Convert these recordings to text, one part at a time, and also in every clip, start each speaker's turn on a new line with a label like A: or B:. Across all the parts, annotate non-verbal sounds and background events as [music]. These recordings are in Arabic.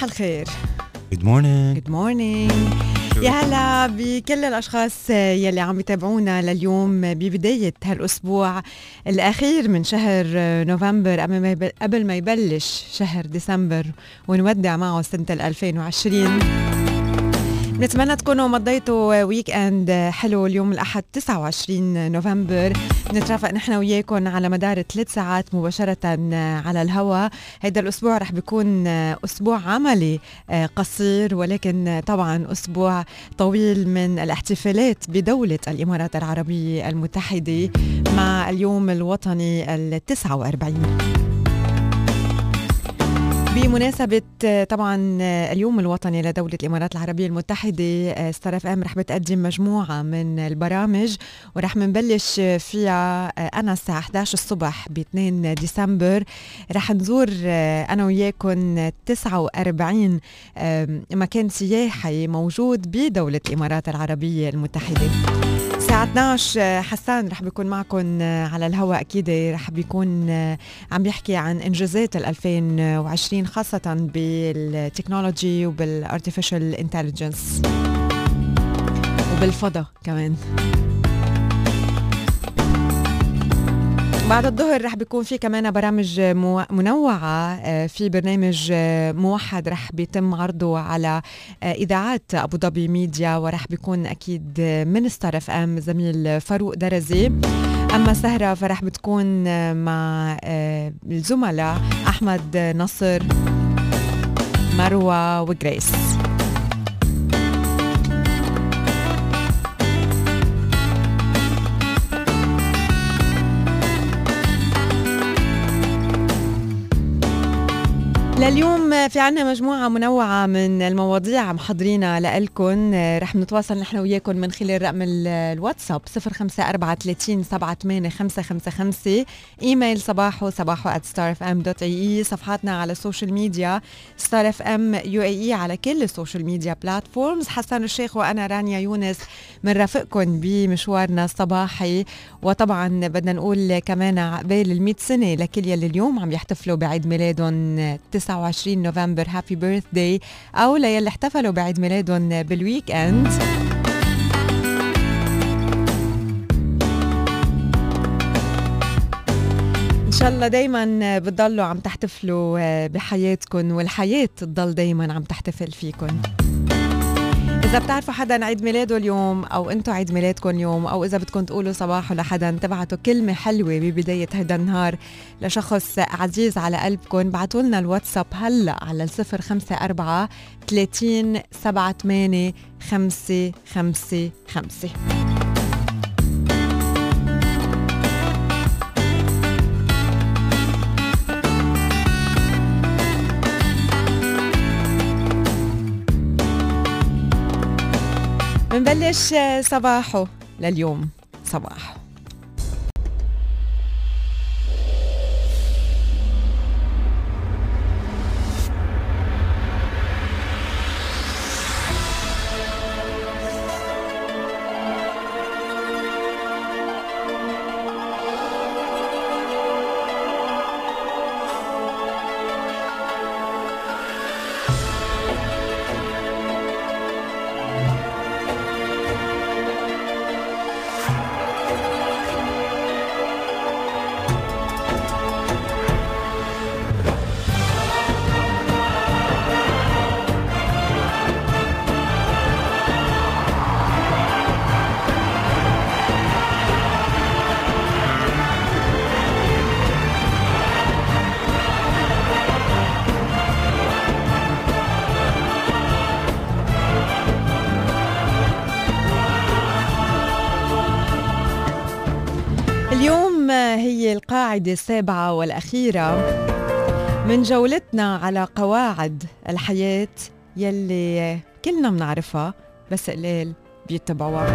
A: صباح الخير.
B: good morning
A: good morning يا هلا بكل الأشخاص يلي عم يتابعونا لليوم ببداية هالأسبوع الأخير من شهر نوفمبر. قبل ما يبلش شهر ديسمبر ونودع معه سنة 2020 نتمنى تكونوا مضيتوا weekend حلو اليوم الأحد 29 نوفمبر. نترافق نحن وياكم على مدار ثلاث ساعات مباشرة على الهواء هذا الأسبوع رح بيكون أسبوع عملي قصير ولكن طبعا أسبوع طويل من الاحتفالات بدولة الإمارات العربية المتحدة مع اليوم الوطني ال 49 بمناسبة طبعا اليوم الوطني لدولة الإمارات العربية المتحدة Star FM رح بتقدم مجموعة من البرامج ورح منبلش فيها أنا الساعة 11 الصبح ب 2 ديسمبر. رح نزور أنا وياكم 49 مكان سياحي موجود بدولة الإمارات العربية المتحدة. الساعة 12 حسان رح بيكون معكم على الهواء أكيد رح بيكون عم بيحكي عن إنجازات 2020 خاصة بال technology وبال artificial intelligence وبالفضاء كمان. بعد الظهر رح بيكون في كمان برامج منوعة آه، في برنامج آه، موحد رح بيتم عرضه على آه، إذاعات أبو ظبي ميديا ورح بيكون أكيد من إف إم زميل فاروق درزي. أما سهرة فرح بتكون مع الزملاء أحمد نصر مروة وجريس. لليوم في عنا مجموعة منوعة من المواضيع محضرينها لكم رح نتواصل نحن وياكم من خلال رقم الواتساب 0548 إيميل صباحو صباحو at starfm.ae صفحاتنا على ال social media ستار اي على كل ال social media platforms حسان الشيخ وأنا رانيا يونس بنرافقكم بمشوارنا الصباحي. وطبعا بدنا نقول كمان عقبال ال 100 سنة لكل يلي اليوم عم يحتفلوا بعيد ميلادهم 29 نوفمبر. happy birthday أو للي احتفلوا بعيد ميلادهم بال weekend إن شاء الله دايما بتضلوا عم تحتفلوا بحياتكم والحياة تضل دايما عم تحتفل فيكم. إذا بتعرفوا حدا عيد ميلاده اليوم أو أنتم عيد ميلادكم اليوم أو إذا بدكم تقولوا صباحو لحدا تبعتوا كلمة حلوة ببداية هذا النهار لشخص عزيز على قلبكم. بعتوا لنا الواتساب هلا على الصفر خمسة أربعة 30 سبعة ثمانية خمسة خمسة خمسة. منبلش صباحه لليوم. صباح. السابعة والأخيرة. من جولتنا على قواعد الحياة يلي كلنا بنعرفها بس قليل بيتبعوها.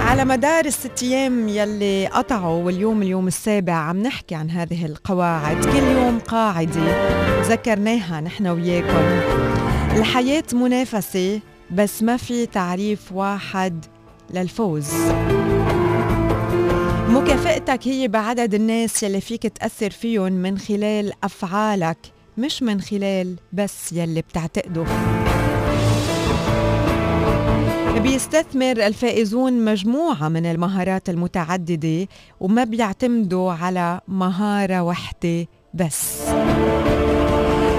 A: على مدار الست أيام يلي قطعوا واليوم اليوم السابع عم نحكي عن هذه القواعد. كل يوم قاعدة ذكرناها نحن وياكم. الحياة منافسة بس ما في تعريف واحد للفوز. مكافئتك هي بعدد الناس يلي فيك تأثر فيهم من خلال أفعالك مش من خلال بس يلي بتعتقده. بيستثمر الفائزون مجموعة من المهارات المتعددة وما بيعتمدوا على مهارة واحدة بس.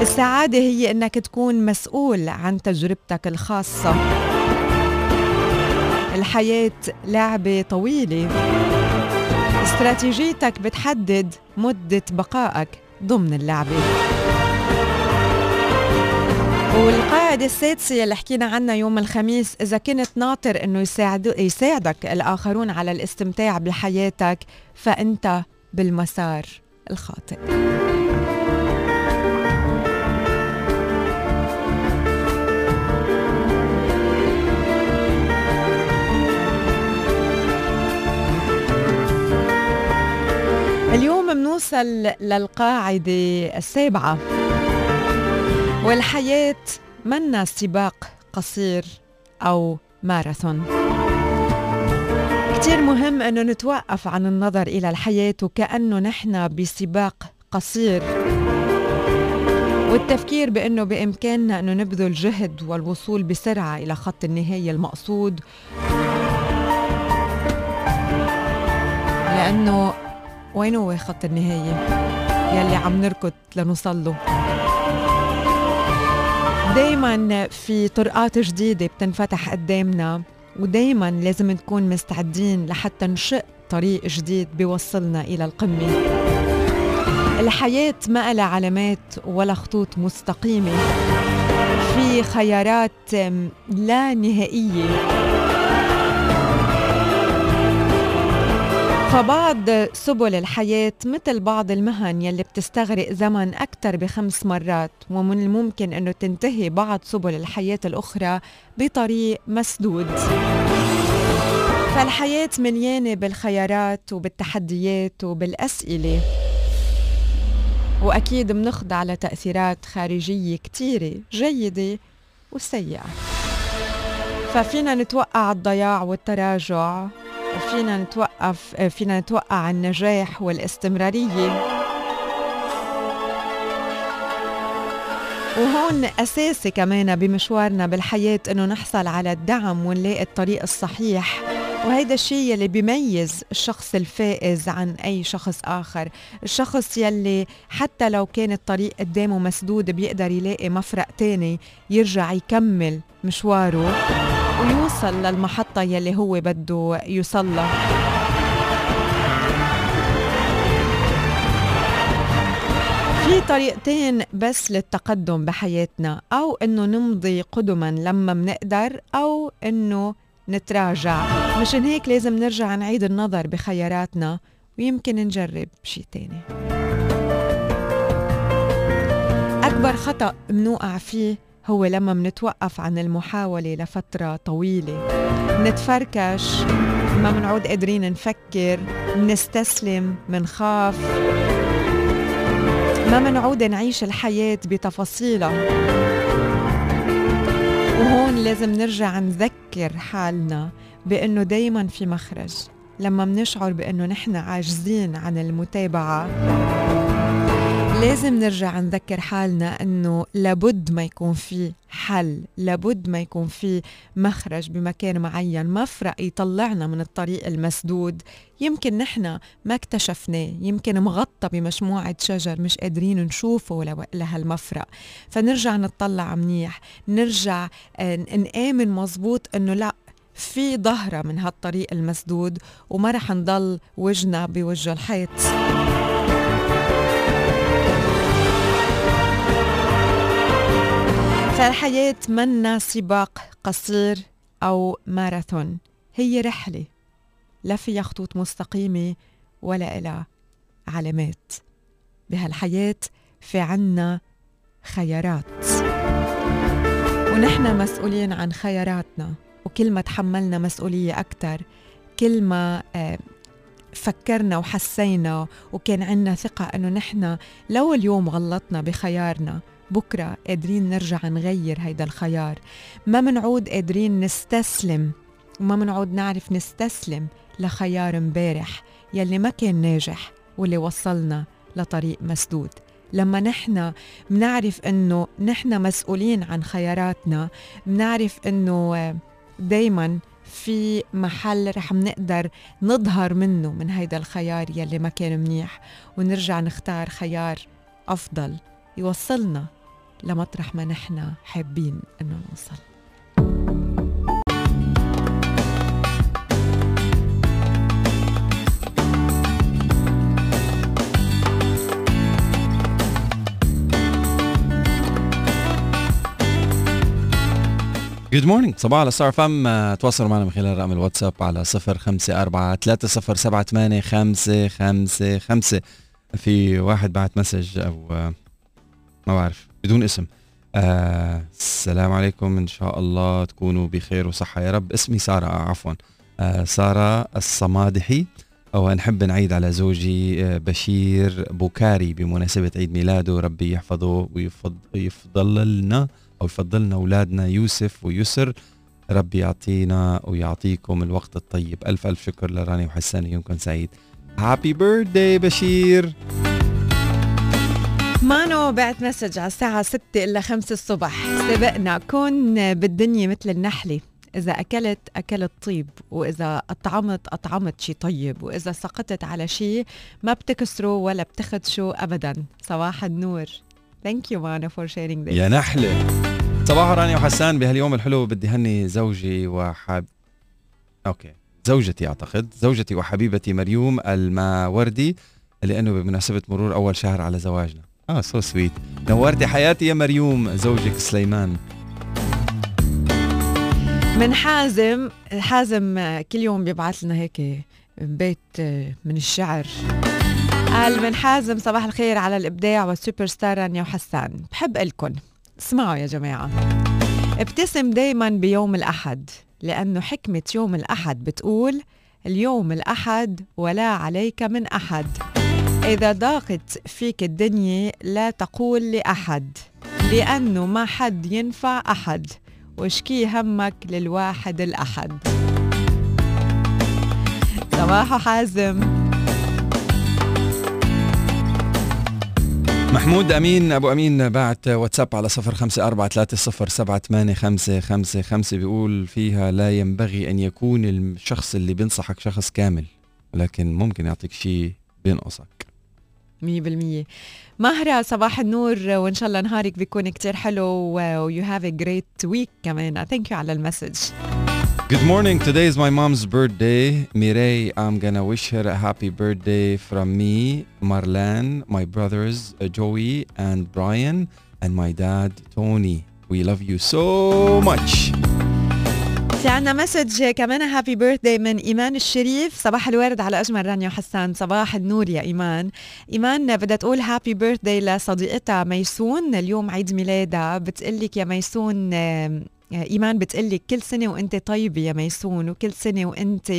A: السعادة هي إنك تكون مسؤول عن تجربتك الخاصة. الحياة لعبة طويلة. استراتيجيتك بتحدد مدة بقائك ضمن اللعبة والقاعدة السادسة اللي حكينا عنها يوم الخميس إذا كنت ناطر إنه يساعد يساعدك الآخرون على الاستمتاع بحياتك فأنت بالمسار الخاطئ. منوصل للقاعدة السابعة. والحياة منا سباق قصير أو ماراثون؟ كتير مهم أنه نتوقف عن النظر إلى الحياة وكأنه نحن بسباق قصير. والتفكير بأنه بإمكاننا أنه نبذل جهد والوصول بسرعة إلى خط النهاية المقصود. لأنه وين هو خط النهاية؟ يلي عم نركض لنوصل له. دايما في طرقات جديدة بتنفتح قدامنا ودايما لازم نكون مستعدين لحتى نشق طريق جديد بيوصلنا إلى القمة. الحياة ما لها علامات ولا خطوط مستقيمة. في خيارات لا نهائية. فبعض سبل الحياة مثل بعض المهن يلي بتستغرق زمن أكثر بخمس مرات ومن الممكن أنه تنتهي بعض سبل الحياة الأخرى بطريق مسدود. فالحياة مليانة بالخيارات وبالتحديات وبالأسئلة. وأكيد بنخضع لتأثيرات خارجية كتيرة جيدة وسيئة. ففينا نتوقع الضياع والتراجع فينا نتوقف فينا نتوقع النجاح والاستمرارية. وهون أساسي كمان بمشوارنا بالحياة إنه نحصل على الدعم ونلاقي الطريق الصحيح. وهيدا الشيء يلي بيميز الشخص الفائز عن أي شخص آخر. الشخص يلي حتى لو كان الطريق قدامه مسدود بيقدر يلاقي مفرق تاني يرجع يكمل مشواره. ويوصل للمحطة يلي هو بده يوصل في طريقتين بس للتقدم بحياتنا أو إنه نمضي قدما لما منقدر أو إنه نتراجع. مشان هيك لازم نرجع نعيد النظر بخياراتنا ويمكن نجرب شي تاني. أكبر خطأ منوقع فيه هو لما منتوقف عن المحاولة لفترة طويلة. نتفركش ما منعود قادرين نفكر منستسلم منخاف. ما منعود نعيش الحياة بتفاصيلها. وهون لازم نرجع نذكر حالنا بأنه دايما في مخرج. لما منشعر بأنه نحن عاجزين عن المتابعة. لازم نرجع نذكر حالنا إنه لابد ما يكون في حل لابد ما يكون في مخرج بمكان معين. مفرق يطلعنا من الطريق المسدود. يمكن نحن ما اكتشفناه. يمكن مغطى بمجموعة شجر مش قادرين نشوفه لهالمفرق. فنرجع نطلع منيح. نرجع آه، نآمن مزبوط إنه لا في ظهرة من هالطريق المسدود وما رح نضل وجنا بوجه الحيط. فالحياة منا سباق قصير أو ماراثون. هي رحلة لا فيها خطوط مستقيمة ولا إلها علامات. بهالحياة في عنا خيارات. ونحن مسؤولين عن خياراتنا وكل ما تحملنا مسؤولية أكثر كل ما آه، فكرنا وحسينا وكان عنا ثقة أنه نحن لو اليوم غلطنا بخيارنا بكرة قادرين نرجع نغير هيدا الخيار. ما منعود قادرين نستسلم وما منعود نعرف نستسلم لخيار امبارح يلي ما كان ناجح واللي وصلنا لطريق مسدود. لما نحن بنعرف إنه نحن مسؤولين عن خياراتنا بنعرف إنه دايما في محل رح نقدر نظهر منه من هيدا الخيار يلي ما كان منيح ونرجع نختار خيار أفضل يوصلنا لمطرح ما نحن حابين إنه نوصل.
B: good morning صباحو على ستار أف إم تواصلوا معنا من خلال رقم الواتساب على 054 3078 555 في واحد بعت message أو آه، ما بعرف. بدون اسم. آه السلام عليكم. إن شاء الله تكونوا بخير وصحة. يا رب. اسمي سارة. آه عفوا. آه سارة الصمادحي. ونحب نعيد على زوجي آه، بشير بوكاري بمناسبة عيد ميلاده. ربي يحفظه ويفضل لنا أو يفضلنا أولادنا يوسف ويسر. ربي يعطينا ويعطيكم الوقت الطيب. ألف ألف شكر لرانيا وحسان يومكم سعيد. happy birthday بشير.
A: مانو بعت message على الساعة 6 إلا 5 الصبح. سبقنا كن بالدنيا مثل النحلة. إذا أكلت أكلت طيب وإذا أطعمت أطعمت شي طيب وإذا سقطت على شي ما بتكسره ولا بتخدشه أبدا. صباح النور. Thank you مانو for sharing this.
B: يا نحلة. صباح راني وحسان بهاليوم الحلو بدي هني زوجي وحب okay. زوجتي أعتقد. زوجتي وحبيبتي مريوم الماوردي لأنه بمناسبة مرور أول شهر على زواجنا. آه so sweet نورتي حياتي يا مريوم زوجك سليمان.
A: من حازم حازم كل يوم بيبعث لنا هيك بيت من الشعر. قال من حازم صباح الخير على الإبداع والسوبر ستار رانيا وحسان. بحب لكم اسمعوا يا جماعة. ابتسم دايما بيوم الأحد لأنه حكمة يوم الأحد بتقول اليوم الأحد ولا عليك من أحد. إذا ضاقت فيك الدنيا لا تقول لأحد لأنه ما حد ينفع أحد واشكي همك للواحد الأحد. صباح حازم.
B: محمود أمين أبو أمين بعت واتساب على صفر خمسة أربعة ثلاثة صفر سبعة ثمانية خمسة خمسة خمسة بيقول فيها لا ينبغي أن يكون الشخص اللي بينصحك شخص كامل ولكن ممكن يعطيك شيء بينقصك.
A: مية بالمية مهرة صباح النور وإن شاء الله نهارك بيكون كتير حلو ويو هاف ا جريت ويك كمان ثانك يو على المسج
B: Good morning. Today is my mom's birthday. Mireille, I'm gonna wish her a happy birthday from me, Marlene, my brothers uh, Joey and Brian, and my dad Tony. We love you so much.
A: في عنا message كمان happy birthday من إيمان الشريف. صباح الورد على أجمل رانيا وحسان. صباح النور يا إيمان. إيمان بدها تقول happy birthday لصديقتها ميسون. اليوم عيد ميلادها. بتقلك يا ميسون إيمان بتقلك كل سنة وانت طيبة يا ميسون وكل سنة وانت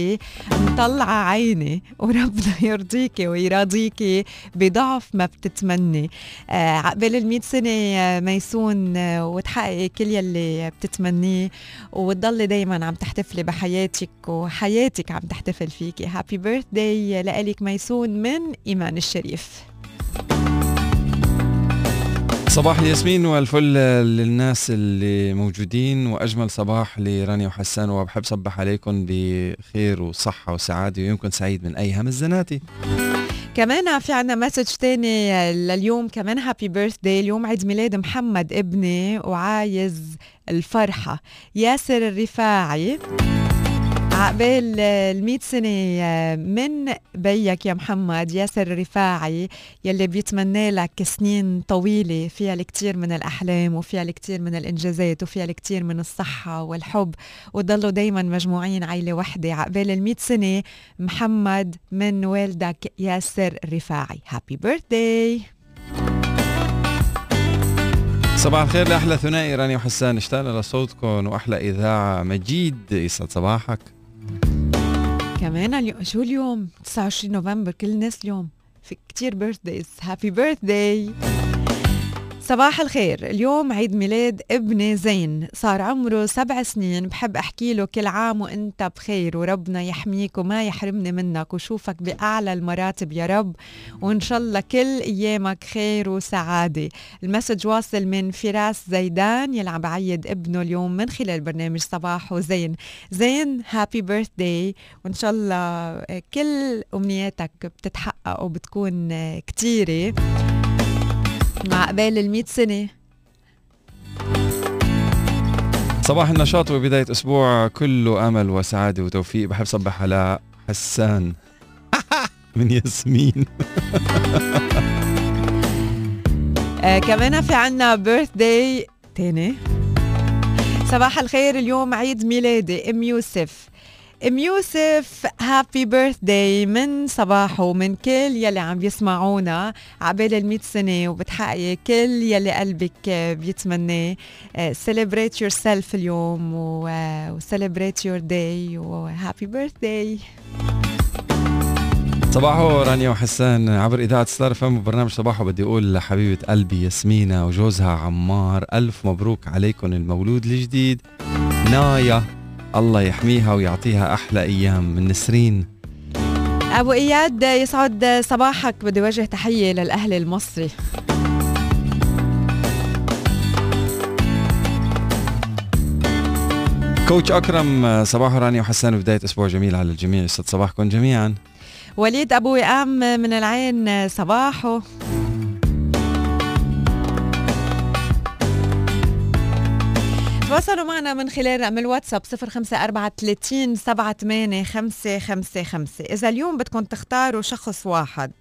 A: مطلعة عيني وربنا [laughs] يرضيكي ويراضيكي بضعف ما بتتمني. آه، عقبال ال سنة ميسون آه، وتحققي كل يلي بتتمنيه وتضلي دايما عم تحتفلي بحياتك وحياتك عم تحتفل فيكي. happy birthday لك ميسون من إيمان الشريف.
B: صباح الياسمين والفل للناس اللي موجودين وأجمل صباح لرانيا وحسان وبحب صبح عليكم بخير وصحة وسعادة ويومكم سعيد من أي همس زناتي.
A: كمان في عنا message تاني لليوم كمان happy birthday اليوم عيد ميلاد محمد ابني وعايز الفرحة. ياسر الرفاعي. عقبال ال سنة من بيك يا محمد ياسر الرفاعي يلي بيتمنى لك سنين طويلة فيها الكثير من الأحلام وفيها الكثير من الإنجازات وفيها الكثير من الصحة والحب وضلوا دايما مجموعين عيلة وحدة. عقبال ال سنة محمد من والدك ياسر الرفاعي هابي بيرثداي
B: صباح الخير لأحلى ثنائي راني وحسان اشتقنا لصوتكم وأحلى إذاعة. مجيد يسعد صباحك.
A: كمان اليوم شو اليوم؟ 29 نوفمبر كل الناس اليوم. في كتير birthdays happy birthday صباح الخير. اليوم عيد ميلاد ابني زين. صار عمره سبع سنين. بحب أحكي له كل عام وأنت بخير وربنا يحميك وما يحرمني منك وشوفك بأعلى المراتب يا رب. وإن شاء الله كل أيامك خير وسعادة. ال message واصل من فراس زيدان. يلعب بعيد ابنه اليوم من خلال برنامج صباحو وزين. زين هابي بيرث داي وإن شاء الله كل أمنياتك بتتحقق وبتكون كتيرة. مع قبال ال سنة.
B: صباح النشاط وبداية أسبوع كله أمل وسعادة وتوفيق. بحب صبح على حسان. [laughs] من ياسمين. [laughs]
A: آه كمان في عنا بيرث داي تاني. صباح الخير اليوم عيد ميلادي. أم يوسف. أم يوسف happy birthday من صباحو ومن كل يلي عم يسمعونا عبال ال سنة وبتحققي كل يلي قلبك بيتمناه celebrate yourself اليوم و celebrate your day و happy birthday
B: صباحو رانيا وحسان. عبر إذاعة ستار أف إم برنامج صباحو بدي أقول لحبيبة قلبي ياسمينة وجوزها عمار ألف مبروك عليكم المولود الجديد. نايا. الله يحميها ويعطيها أحلى أيام. من نسرين.
A: أبو إياد يسعد صباحك. بدي وجه تحية للأهل المصري.
B: كوتش أكرم صباح راني وحسان. بداية أسبوع جميل على الجميع. يسعد صباحكم جميعا.
A: وليد أبو وئام من العين صباحه. تواصلوا معنا من خلال رقم الواتساب 054 38 555 إذا اليوم بدكم تختاروا شخص واحد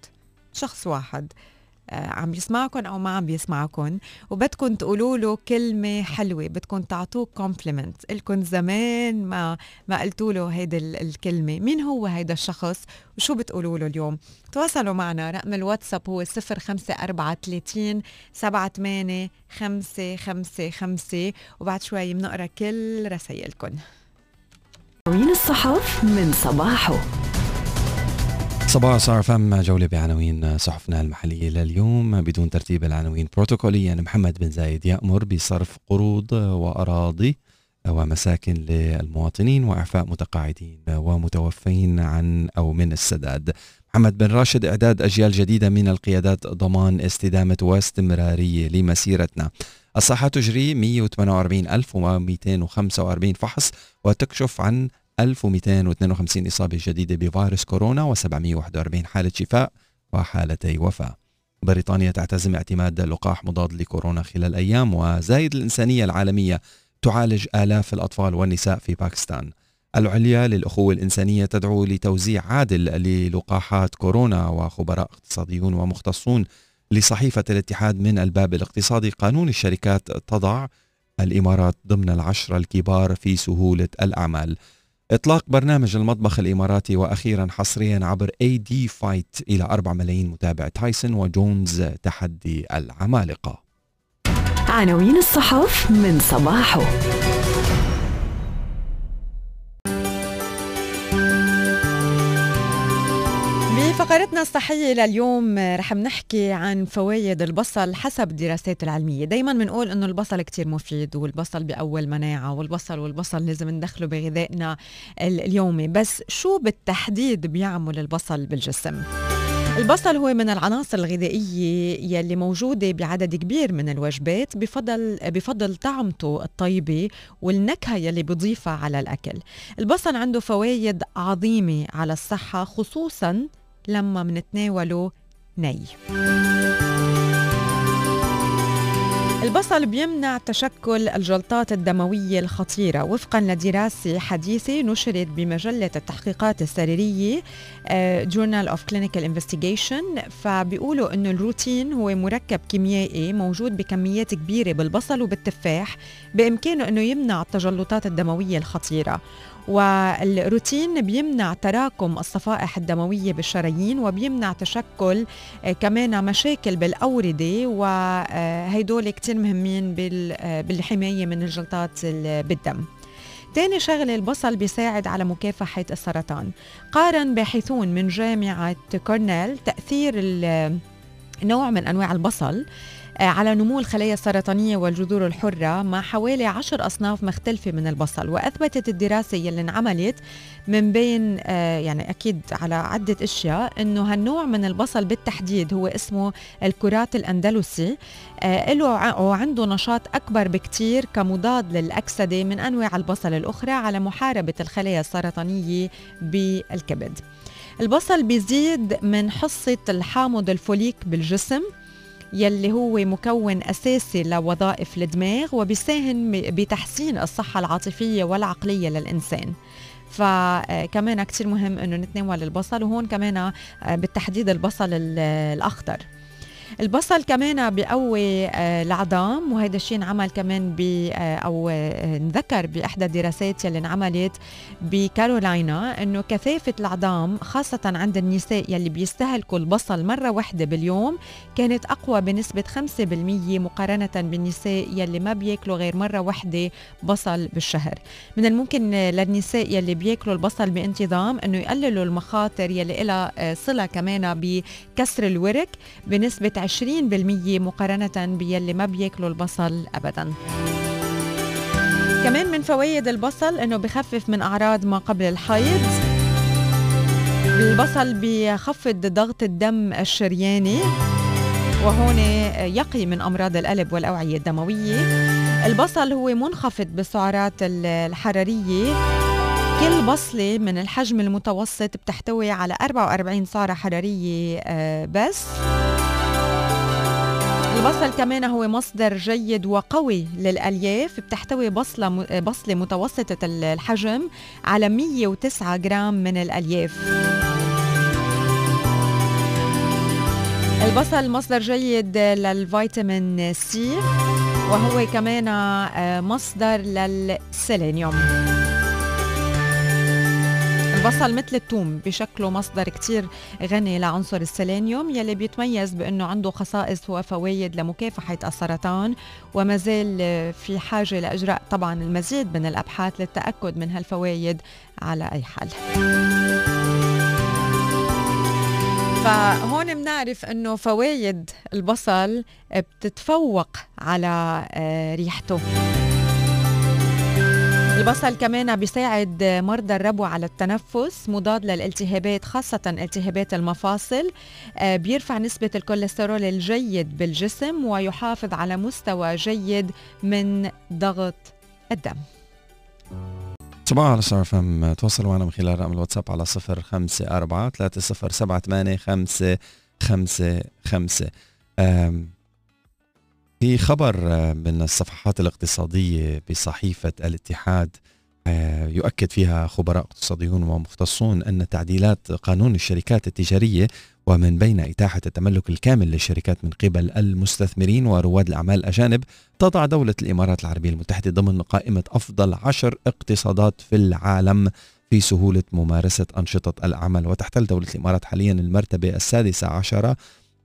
A: شخص واحد. عم يسمعكم أو ما عم بيسمعكم وبدكم تقولوا له كلمة حلوة بدكم تعطوه كومبلمنت الكم زمان ما ما قلتوا له هيدي الكلمة. مين هو هيدا الشخص؟ وشو بتقولوا له اليوم؟ تواصلوا معنا. رقم الواتساب هو 05430 78 555 وبعد شوي بنقرأ كل رسائلكم
C: عناوين الصحف من صباحه.
B: صباح صار فم جولة بعناوين صحفنا المحلية لليوم بدون ترتيب العناوين بروتوكوليا محمد بن زايد يأمر بصرف قروض وأراضي ومساكن للمواطنين وإعفاء متقاعدين ومتوفين عن أو من السداد. محمد بن راشد إعداد أجيال جديدة من القيادات ضمان استدامة واستمرارية لمسيرتنا. الصحة تجري 140245 فحص وتكشف عن 1252 إصابة جديدة بفيروس كورونا و741 حالة شفاء وحالتي وفاة. بريطانيا تعتزم اعتماد لقاح مضاد لكورونا خلال أيام وزايد الإنسانية العالمية تعالج آلاف الأطفال والنساء في باكستان. العليا للأخوة الإنسانية تدعو لتوزيع عادل للقاحات كورونا وخبراء اقتصاديون ومختصون لصحيفة الاتحاد من الباب الاقتصادي. قانون الشركات تضع الإمارات ضمن العشرة الكبار في سهولة الأعمال. إطلاق برنامج المطبخ الإماراتي وأخيرا حصريا عبر اي دي فايت إلى 4 ملايين متابع تايسون وجونز تحدي العمالقة.
C: عناوين الصحف من صباحه.
A: فقرتنا الصحية لليوم رح نحكي عن فوائد البصل حسب الدراسات العلمية. دايما بنقول إنه البصل كتير مفيد والبصل بيقوي المناعة والبصل والبصل لازم ندخله بغذائنا اليومي. بس شو بالتحديد بيعمل البصل بالجسم؟ البصل هو من العناصر الغذائية يلي موجودة بعدد كبير من الوجبات بفضل بفضل طعمته الطيبة والنكهة يلي بضيفها على الأكل. البصل عنده فوائد عظيمة على الصحة خصوصا لما منتناوله ني. البصل بيمنع تشكل الجلطات الدموية الخطيرة. وفقا لدراسة حديثة نشرت بمجلة التحقيقات السريرية Journal of Clinical Investigation فبيقولوا إنه الروتين هو مركب كيميائي موجود بكميات كبيرة بالبصل وبالتفاح بإمكانه إنه يمنع التجلطات الدموية الخطيرة. والروتين بيمنع تراكم الصفائح الدموية بالشرايين وبيمنع تشكل آه، كمان مشاكل بالأوردة وهيدول كتير مهمين آه، بالحماية من الجلطات بالدم. تاني شغلة البصل بيساعد على مكافحة السرطان. قارن باحثون من جامعة كورنيل تأثير نوع من أنواع البصل على نمو الخلايا السرطانية والجذور الحرة مع حوالي عشر أصناف مختلفة من البصل وأثبتت الدراسة يلي انعملت من بين آه، يعني أكيد على عدة أشياء أنه هالنوع من البصل بالتحديد هو اسمه الكرات الأندلسي. آه، له وعنده نشاط أكبر بكتير كمضاد للأكسدة من أنواع البصل الأخرى على محاربة الخلايا السرطانية بالكبد. البصل بيزيد من حصة الحامض الفوليك بالجسم يلي هو مكون أساسي لوظائف الدماغ وبيساهم بتحسين الصحة العاطفية والعقلية للإنسان. فكمان كتير مهم إنه نتناول البصل وهون كمان آه، بالتحديد البصل الأخضر. البصل كمان بيقوي آه، العظام وهيدا الشيء انعمل كمان ب آه، أو آه، انذكر بأحدى الدراسات يلي انعملت بكارولاينا إنه كثافة العظام خاصة عند النساء يلي بيستهلكوا البصل مرة واحدة باليوم كانت أقوى بنسبة 5% مقارنة بالنساء يلي ما بياكلوا غير مرة واحدة بصل بالشهر. من الممكن للنساء يلي بياكلوا البصل بانتظام إنه يقللوا المخاطر يلي لها صلة كمان بكسر الورك بنسبة 20% مقارنة باللي ما بياكلوا البصل أبدا. كمان من فوائد البصل إنه بخفف من أعراض ما قبل الحيض. البصل بيخفض ضغط الدم الشرياني وهون يقي من أمراض القلب والأوعية الدموية. البصل هو منخفض بالسعرات الحرارية. كل بصلة من الحجم المتوسط بتحتوي على 44 سعرة حرارية آه، بس. البصل كمان هو مصدر جيد وقوي للألياف بتحتوي بصلة بصلة متوسطة الحجم على 109 جرام من الألياف. البصل مصدر جيد للفيتامين سي وهو كمان آه، مصدر للسيلينيوم. البصل مثل الثوم بشكله مصدر كتير غني لعنصر السيلينيوم يلي بيتميز بأنه عنده خصائص وفوائد لمكافحة السرطان وما زال في حاجة لإجراء طبعا المزيد من الأبحاث للتأكد من هالفوائد على أي حال. فهون بنعرف إنه فوائد البصل بتتفوق على آه، ريحته. البصل كمان بيساعد مرضى الربو على التنفس مضاد للالتهابات خاصة التهابات المفاصل. آه، بيرفع نسبة الكوليسترول الجيد بالجسم ويحافظ على مستوى جيد من ضغط الدم.
B: صباح على صار فم تواصلوا معنا من خلال رقم الواتساب على صفر خمسة أربعة ثلاثة صفر سبعة ثمانية خمسة خمسة خمسة. في خبر آه، من الصفحات الاقتصادية بصحيفة الاتحاد آه، يؤكد فيها خبراء اقتصاديون ومختصون أن تعديلات قانون الشركات التجارية ومن بين إتاحة التملك الكامل للشركات من قبل المستثمرين ورواد الأعمال الأجانب تضع دولة الإمارات العربية المتحدة ضمن قائمة أفضل عشر اقتصادات في العالم في سهولة ممارسة أنشطة الأعمال وتحتل دولة الإمارات حاليا المرتبة السادسة عشرة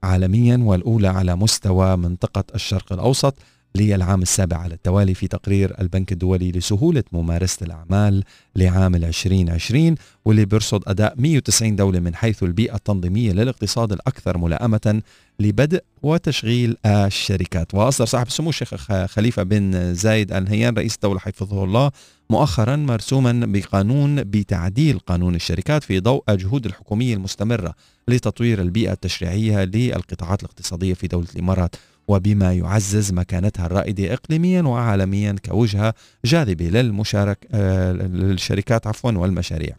B: عالميا والأولى على مستوى منطقة الشرق الأوسط. للعام السابع على التوالي في تقرير البنك الدولي لسهولة ممارسة الأعمال لعام 2020 واللي بيرصد أداء 190 دولة من حيث البيئة التنظيمية للاقتصاد الأكثر ملائمة لبدء وتشغيل الشركات. وأصدر صاحب السمو الشيخ خليفة بن زايد آل نهيان رئيس الدولة حفظه الله مؤخرا مرسوما بقانون بتعديل قانون الشركات في ضوء الجهود الحكومية المستمرة لتطوير البيئة التشريعية للقطاعات الاقتصادية في دولة الإمارات. وبما يعزز مكانتها الرائدة إقليميا وعالميا كوجهة جاذبة للمشارك آه، للشركات عفوا والمشاريع.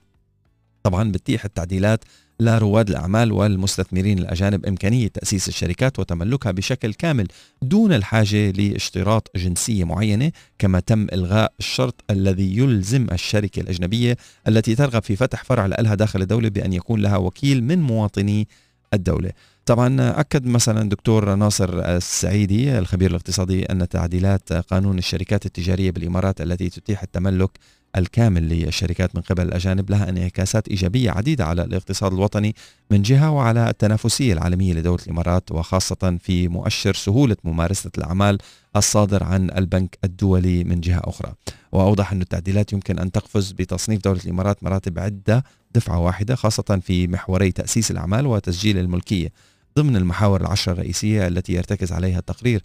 B: طبعا بتتيح التعديلات لرواد الأعمال والمستثمرين الأجانب إمكانية تأسيس الشركات وتملكها بشكل كامل دون الحاجة لاشتراط جنسية معينة كما تم إلغاء الشرط الذي يلزم الشركة الأجنبية التي ترغب في فتح فرع لها داخل الدولة بأن يكون لها وكيل من مواطني الدولة. طبعا أكد مثلا دكتور ناصر السعيدي الخبير الاقتصادي أن تعديلات قانون الشركات التجارية بالإمارات التي تتيح التملك الكامل للشركات من قبل الأجانب لها انعكاسات إيجابية عديدة على الاقتصاد الوطني من جهة وعلى التنافسية العالمية لدولة الإمارات وخاصة في مؤشر سهولة ممارسة الأعمال الصادر عن البنك الدولي من جهة أخرى. وأوضح أن التعديلات يمكن أن تقفز بتصنيف دولة الإمارات مراتب عدة دفعة واحدة خاصة في محوري تأسيس الأعمال وتسجيل الملكية. ضمن المحاور العشرة الرئيسية التي يرتكز عليها التقرير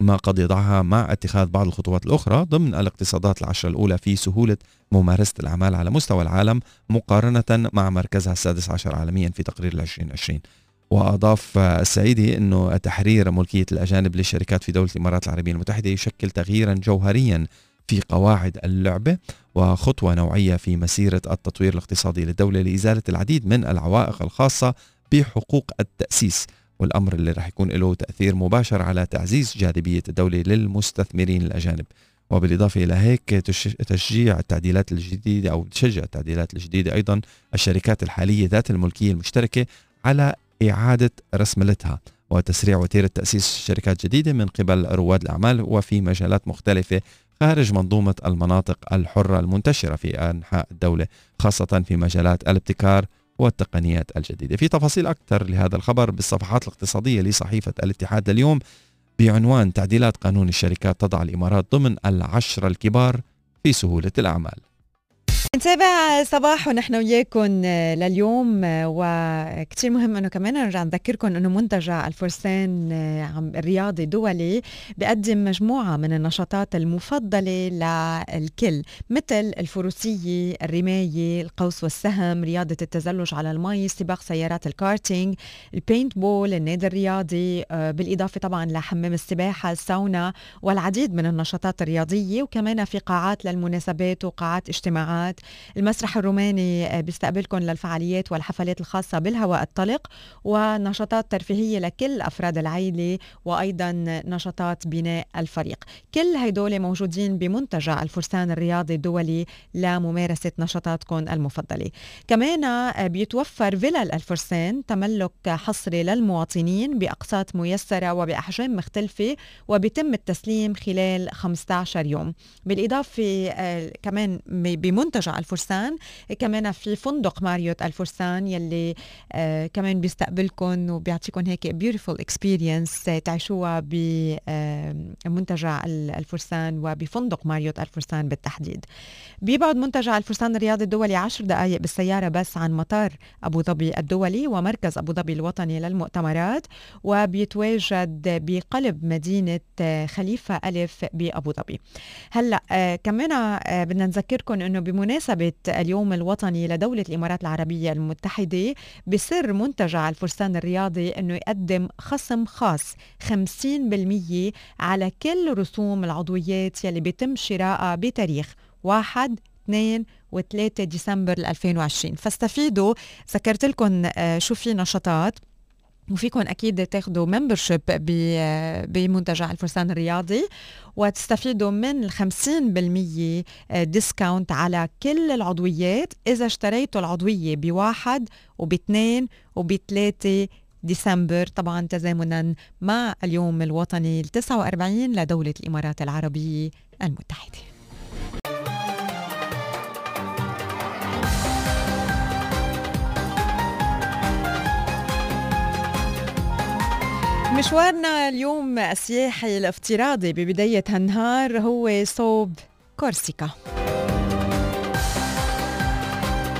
B: ما قد يضعها مع اتخاذ بعض الخطوات الأخرى ضمن الاقتصادات العشرة الأولى في سهولة ممارسة الأعمال على مستوى العالم مقارنة مع مركزها السادس عشر عالميا في تقرير 2020 وأضاف السعيدي أنه تحرير ملكية الأجانب للشركات في دولة الإمارات العربية المتحدة يشكل تغييرا جوهريا في قواعد اللعبة وخطوة نوعية في مسيرة التطوير الاقتصادي للدولة لإزالة العديد من العوائق الخاصة بحقوق التأسيس. والأمر اللي راح يكون له تأثير مباشر على تعزيز جاذبية الدولة للمستثمرين الأجانب. وبالإضافة إلى هيك تشجيع التعديلات الجديدة أو تشجع التعديلات الجديدة أيضا الشركات الحالية ذات الملكية المشتركة على إعادة رسملتها وتسريع وتيرة تأسيس شركات جديدة من قبل رواد الأعمال وفي مجالات مختلفة خارج منظومة المناطق الحرة المنتشرة في أنحاء الدولة خاصة في مجالات الابتكار والتقنيات الجديدة. في تفاصيل أكثر لهذا الخبر بالصفحات الاقتصادية لصحيفة الاتحاد اليوم بعنوان تعديلات قانون الشركات تضع الإمارات ضمن العشرة الكبار في سهولة الأعمال.
A: نتابع صباح ونحن وياكم آه، لليوم آه، وكتير مهم إنه كمان نرجع نذكركم إنه منتجع الفرسان آه، الرياضي الدولي بيقدم مجموعة من النشاطات المفضلة للكل مثل الفروسية، الرماية، القوس والسهم، رياضة التزلج على المي، سباق سيارات الكارتينج، ال paintball، النادي الرياضي، بالإضافة طبعا لحمام السباحة، الساونا والعديد من النشاطات الرياضية وكمان في قاعات للمناسبات وقاعات اجتماعات. المسرح الروماني آه، بيستقبلكم للفعاليات والحفلات الخاصة بالهواء الطلق ونشاطات ترفيهية لكل أفراد العائلة وأيضا نشاطات بناء الفريق. كل هيدول موجودين بمنتجع الفرسان الرياضي الدولي لممارسة نشاطاتكم المفضلة. كمان آه، بيتوفر فيلل الفرسان تملك حصري للمواطنين بأقساط ميسرة وبأحجام مختلفة وبيتم التسليم خلال 15 يوم. بالإضافة آه، كمان بمنتجع الفرسان. كمان في فندق ماريوت الفرسان يلي آه كمان بيستقبلكم وبيعطيكم هيك beautiful experience تعيشوها بمنتجع الفرسان وبفندق ماريوت الفرسان بالتحديد. بيبعد منتجع الفرسان الرياضي الدولي 10 دقائق بالسيارة بس عن مطار أبو ظبي الدولي ومركز أبو ظبي الوطني للمؤتمرات وبيتواجد بقلب مدينة آه، خليفة ألف بأبو ظبي. هلأ آه كمان بدنا نذكركم أنه بمناسبة بمناسبة اليوم الوطني لدولة الإمارات العربية المتحدة بسر منتجع الفرسان الرياضي أنه يقدم خصم خاص 50% على كل رسوم العضويات يلي بيتم شرائها بتاريخ 1 2 و3 ديسمبر 2020 فاستفيدوا ذكرت لكم آه، شو في نشاطات؟ وفيكم أكيد تاخذوا membership بمنتجع الفرسان الرياضي وتستفيدوا من ال 50% discount على كل العضويات اذا اشتريتوا العضويه بواحد وباثنين وبثلاثه ديسمبر طبعا تزامنا مع اليوم الوطني ال 49 لدوله الامارات العربيه المتحده مشوارنا اليوم السياحي الافتراضي ببداية هالنهار هو صوب كورسيكا.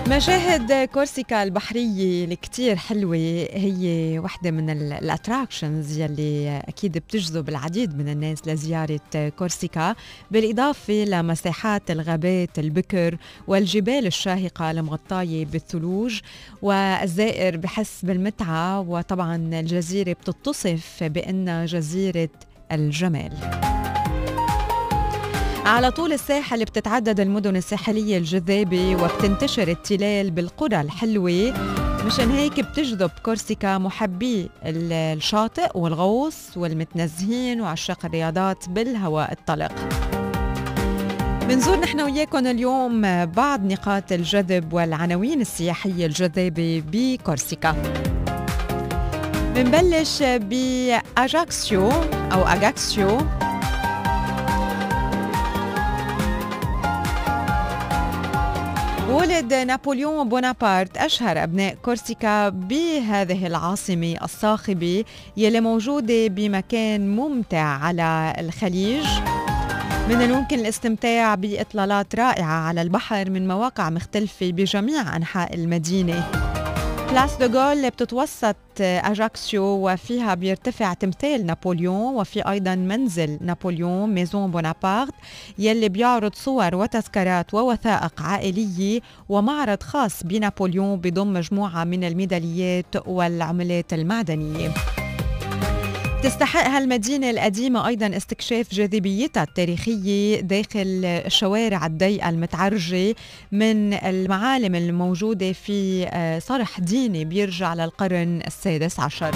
A: مشاهد كورسيكا البحرية الكتير حلوة هي واحدة من الاتراكشنز يلي أكيد بتجذب العديد من الناس لزيارة كورسيكا بالإضافة لمساحات الغابات البكر والجبال الشاهقة المغطاية بالثلوج والزائر بحس بالمتعة وطبعا الجزيرة بتتصف بأنها جزيرة الجمال. على طول الساحل بتتعدد المدن الساحلية الجذابة وبتنتشر التلال بالقرى الحلوة. مشان هيك بتجذب كورسيكا محبي الشاطئ والغوص والمتنزهين وعشاق الرياضات بالهواء الطلق. بنزور نحن وياكم اليوم بعض نقاط الجذب والعناوين السياحية الجذابة بكورسيكا. بنبلش بأجاكسيو أو أجاكسيو. ولد نابليون بونابرت أشهر أبناء كورسيكا بهذه العاصمة الصاخبة يلي موجودة بمكان ممتع على الخليج. من الممكن الاستمتاع بإطلالات رائعة على البحر من مواقع مختلفة بجميع أنحاء المدينة. بلاس دو جول بتتوسط اجاكسيو وفيها بيرتفع تمثال نابليون وفي أيضا منزل نابليون ميزون بونابرت يلي بيعرض صور وتذكارات ووثائق عائليه ومعرض خاص بنابليون بضم مجموعه من الميداليات والعملات المعدنيه تستحق هالمدينة القديمة أيضا استكشاف جاذبيتها التاريخية داخل الشوارع الضيقة المتعرجة من المعالم الموجودة في آه، صرح ديني بيرجع للقرن السادس عشر.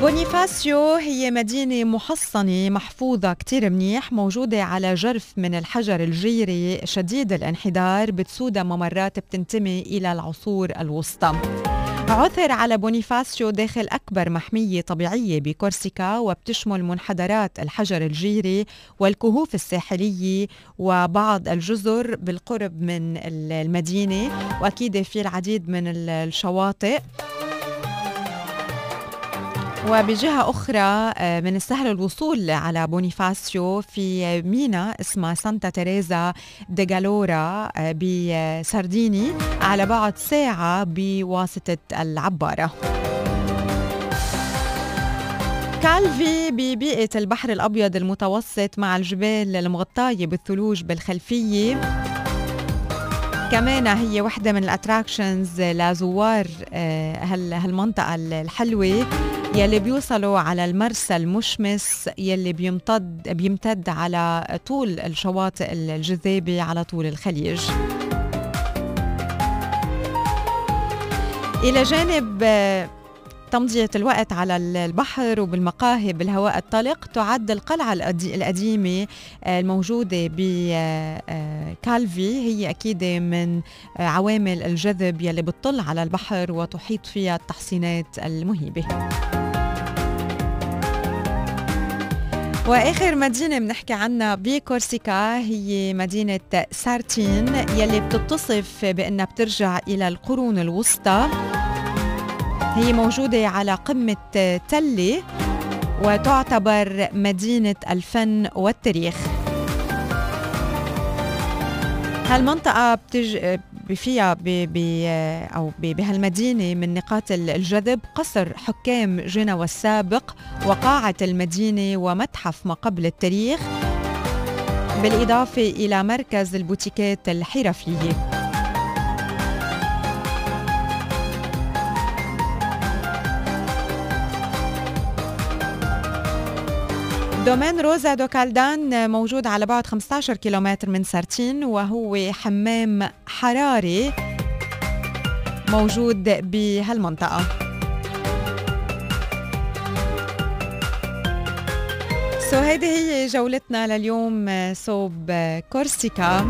A: بونيفاسيو هي مدينة محصنة محفوظة كتير منيح موجودة على جرف من الحجر الجيري شديد الانحدار بتسودها ممرات بتنتمي إلى العصور الوسطى. عثر على بونيفاسيو داخل أكبر محمية طبيعية بكورسيكا وبتشمل منحدرات الحجر الجيري والكهوف الساحلية وبعض الجزر بالقرب من المدينة وأكيد في العديد من الشواطئ. وبجهة أخرى آه، من السهل الوصول على بونيفاسيو في مينا اسمها سانتا تيريزا دي جالورا آه، بسرديني على بعد ساعة بواسطة العبارة. كالفي ببيئة البحر الأبيض المتوسط مع الجبال المغطاية بالثلوج بالخلفية. كمان هي وحدة من ال attractions لزوار آه، هالمنطقة الحلوة. يلي بيوصلوا على المرسى المشمس يلي بيمتد بيمتد على طول الشواطئ الجذابة على طول الخليج. إلى جانب تمضية الوقت على البحر وبالمقاهي بالهواء الطلق تعد القلعة القديمة آه، الموجودة بكالفي آه، هي أكيد من عوامل الجذب يلي بتطل على البحر وتحيط فيها التحصينات المهيبة. وآخر مدينة بنحكي عنها بكورسيكا هي مدينة سارتين يلي بتتصف بأنها بترجع إلى القرون الوسطى. هي موجودة على قمة تلة وتعتبر مدينة الفن والتاريخ. هالمنطقة بتج... فيها ب... أو. بهالمدينة من نقاط الجذب قصر حكام جنوى السابق وقاعة المدينة ومتحف ما قبل التاريخ بالإضافة إلى مركز البوتيكات الحرفية دومين روزا دو كالدان موجود على بعد 15 كيلومتر من سارتين وهو حمام حراري موجود بهالمنطقة. so هيدي هي جولتنا لليوم صوب كورسيكا.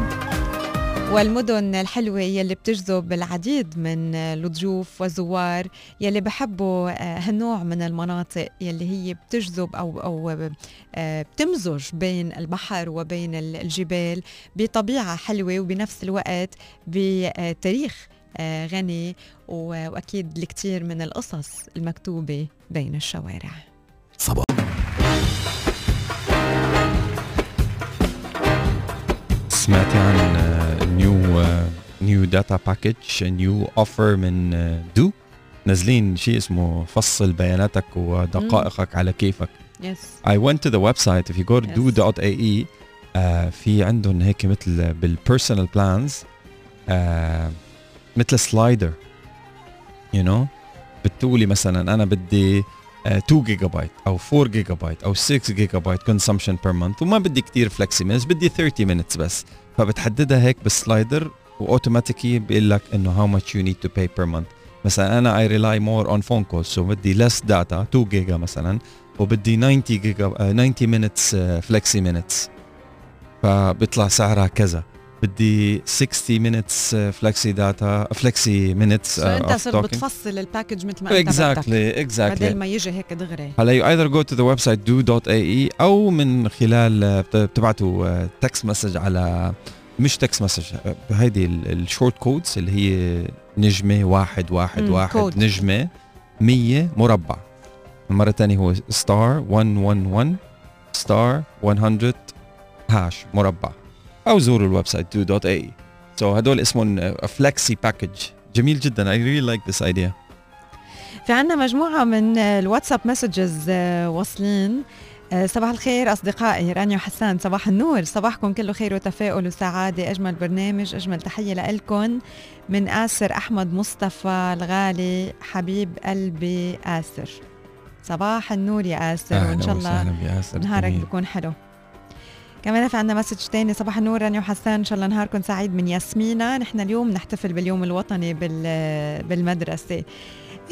A: والمدن الحلوة يلي بتجذب العديد من الضيوف والزوار يلي بحبوا آه، هالنوع من المناطق يلي هي بتجذب أو, أو آه، بتمزج بين البحر وبين الجبال بطبيعة حلوة وبنفس الوقت بتاريخ آه، غني وأكيد الكثير من القصص المكتوبة بين الشوارع. صباح.
B: سمعتي عن new data package new offer من du نازلين شيء اسمه فصل بياناتك ودقائقك mm. على كيفك
A: Yes.
B: I went to the website if you go to yes. du.ae uh, في عندهم هيك مثل بال personal plans uh, مثل slider you know بتقولي مثلا أنا بدي 2 جيجا بايت أو 4 جيجا بايت أو 6 جيجا بايت consumption per month وما بدي كثير flexi minutes بدي 30 minutes بس فبتحددها هيك بال slider وأوتوماتيكي بيقول لك إنه how much you need to pay per month مثلا أنا I rely more on phone call so بدي less data 2 جيجا مثلا وبدي 90 جيجا 90 minutes flexi minutes فبيطلع سعرها كذا. بدي 60 minutes flexi data flexi minutes
A: أنت صرت بتفصل ال package مثل ما أنت
B: exactly exactly
A: بدل ما يجي هيك دغري.
B: هلا you either go to the website du.ae أو من خلال بتبعتوا text message على مش text message هيدي ال short codes اللي هي نجمة واحد واحد. واحد كود. نجمة 100 مربع. المره الثانية هو star 111 star 100 hash مربع. أو زوروا ال website du.ae so so هدول اسمهم flexi package. جميل جدا. I really like this idea.
A: في عنا مجموعة من الواتساب messages واصلين آه، صباح الخير أصدقائي رانيا وحسان. صباح النور. صباحكم كله خير وتفاؤل وسعادة. أجمل برنامج أجمل تحية لكم من آسر أحمد مصطفى الغالي حبيب قلبي آسر. صباح النور يا آسر وإن شاء الله نهارك بيكون حلو. كمان في عندنا مسج تاني صباح النور رانيا وحسان إن شاء الله نهاركم سعيد من ياسمينة نحن اليوم نحتفل باليوم الوطني بالمدرسة.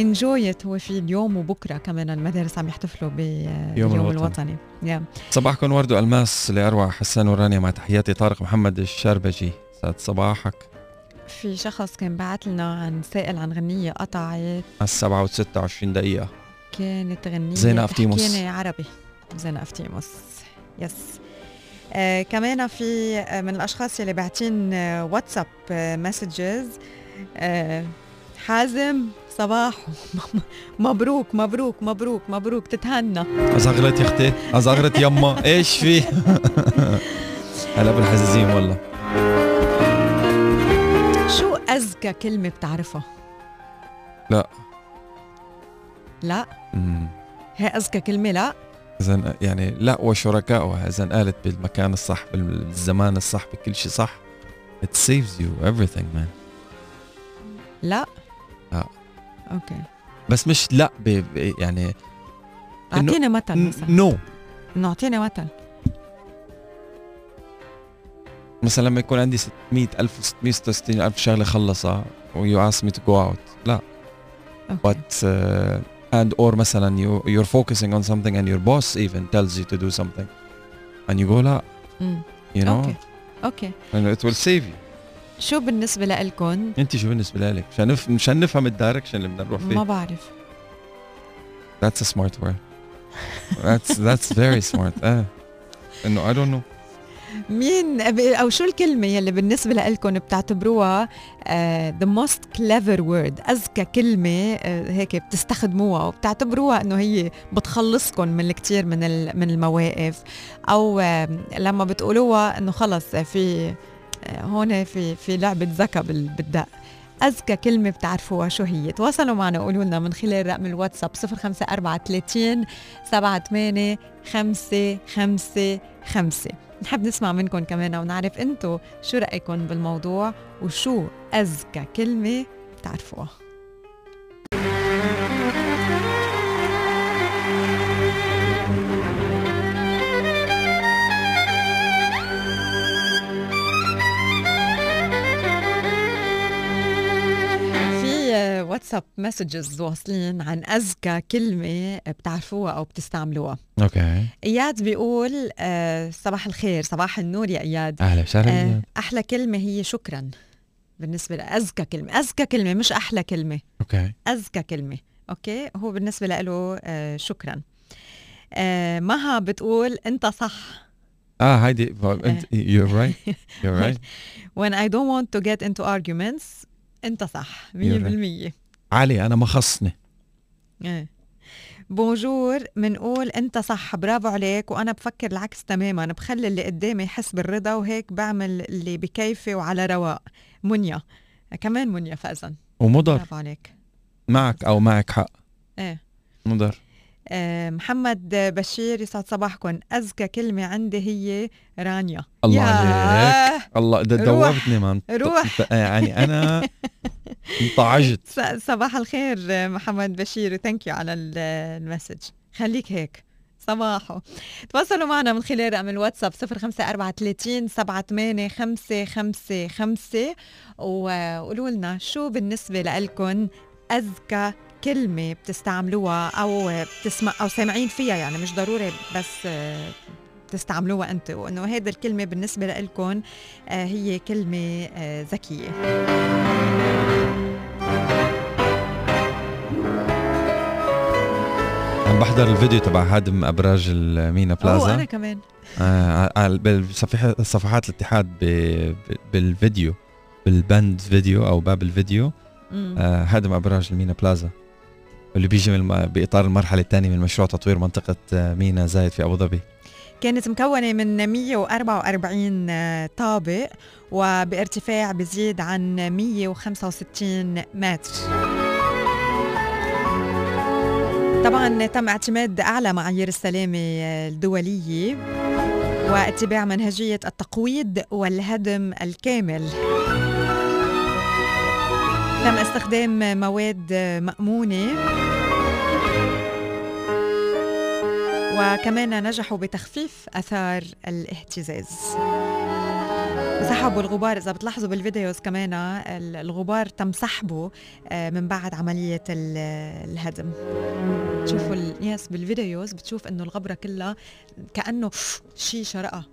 A: enjoy it هو في اليوم وبكرة كمان المدارس عم يحتفلوا باليوم الوطني, الوطني. Yeah.
B: صباحكم ورد وألماس لأروع حسان ورانيا مع تحياتي طارق محمد الشربجي. سعد صباحك.
A: في شخص كان بعت لنا عن سائل عن غنية قطعت على
B: السبعة وستة وعشرين دقيقة.
A: كانت غنية.
B: زينة أفتيموس.
A: عربي. زينة أفتيموس. yes آه كمان في آه من الأشخاص اللي باعتين آه واتساب آه messages حازم صباح [laughs] مبروك مبروك مبروك مبروك تتهنى.
B: أزغرت يا أختي أزغرت يما. [laughs] إيش في؟ [laughs] هلا بالحزازين والله.
A: شو أذكى كلمة بتعرفها؟
B: لا.
A: لا. هي أذكى كلمة لا.
B: إذا يعني لا وشركائها إذا قالت بالمكان الصح بالزمان الصح بكل شيء صح. It saves you everything man.
A: لا؟
B: لا
A: okay.
B: بس مش لا ب يعني
A: أعطيني مثل مثلا. no أعطيني مثل.
B: مثلا لما يكون عندي 600 ألف 666 ألف شغلة خلصها و you ask me to go out. لا. okay. but uh, and or مثلا you you're focusing on something and your boss even tells you to do something and you go لا
A: mm.
B: you know
A: okay. okay.
B: and it will save you
A: شو بالنسبة لكم؟
B: انت شو بالنسبة لك؟ مشان نف... مشان نفهم الدايركشن اللي بدنا نروح فيه
A: ما بعرف
B: That's a smart word That's that's very smart [laughs] اه انه I don't know
A: مين أو شو الكلمة يلي بالنسبة لكم بتعتبروها uh, the most clever word أذكى كلمة uh, هيك بتستخدموها وبتعتبروها إنه هي بتخلصكم من الكثير من من المواقف. أو uh, لما بتقولوها إنه خلص في هون في في لعبة ذكاء بالدق. أذكى كلمة بتعرفوها شو هي؟ تواصلوا معنا قولوا لنا من خلال رقم الواتساب 05430 78 5 5 5 نحب نسمع منكم كمان ونعرف أنتم شو رأيكم بالموضوع وشو أذكى كلمة بتعرفوها. واتساب messages واصلين عن اذكى كلمة بتعرفوها أو بتستعملوها.
B: okay.
A: إياد بيقول آه صباح الخير صباح النور يا إياد.
B: أهلا وسهلا آه
A: أحلى كلمة هي شكرا بالنسبة لاذكى كلمة اذكى كلمة مش أحلى كلمة.
B: okay.
A: اذكى كلمة okay؟ هو بالنسبة له آه شكرا. آه مها بتقول أنت صح.
B: آه هيدي أنت you're right you're [laughs] right.
A: When I don't want to get into arguments أنت صح 100%
B: علي أنا ما خصني.
A: إيه. بونجور بنقول أنت صح برافو عليك وأنا بفكر العكس تماما بخلي اللي قدامي يحس بالرضا وهيك بعمل اللي بكيفي وعلى رواق. منيا. كمان منيا فاذا.
B: ومضر.
A: برافو عليك.
B: معك أو معك حق.
A: إيه.
B: مضر.
A: آه، محمد بشير يسعد صباحكم. أذكى كلمة عندي هي رانيا.
B: الله عليك. الله دوبتني man
A: روح.
B: يعني أنا [laughs] انطعجت. [laughs]
A: صباح الخير محمد بشير و thank you على ال message. خليك هيك. صباحو. تواصلوا معنا من خلال رقم الواتساب 05430 78 وقولوا لنا شو بالنسبة لكم أذكى كلمة بتستعملوها أو بتسمع أو سامعين فيها؟ يعني مش ضروري بس تستعملوها أنت وإنه هذه الكلمة بالنسبة لكم آه، هي كلمة آه، ذكية.
B: عم بحضر الفيديو تبع هدم أبراج المينا بلازا.
A: أنا كمان.
B: آه بصفحات الاتحاد بالفيديو بالبند فيديو أو باب الفيديو. آه هدم أبراج المينا بلازا اللي بيجي من بإطار المرحلة الثانية من مشروع تطوير منطقة آه، مينا زايد في أبو ظبي.
A: كانت مكونة من 144 طابق وبارتفاع بزيد عن 165 متر. طبعا تم اعتماد أعلى معايير السلامة الدولية واتباع منهجية التقويض والهدم الكامل. تم استخدام مواد مأمونة وكمان نجحوا بتخفيف أثار الاهتزاز. سحبوا الغبار إذا بتلاحظوا بال videos كمان الغبار تم سحبه آه، من بعد عملية الهدم. تشوفوا yes بال videos بتشوف إنه الغبرة كلها كأنه شي شرقها.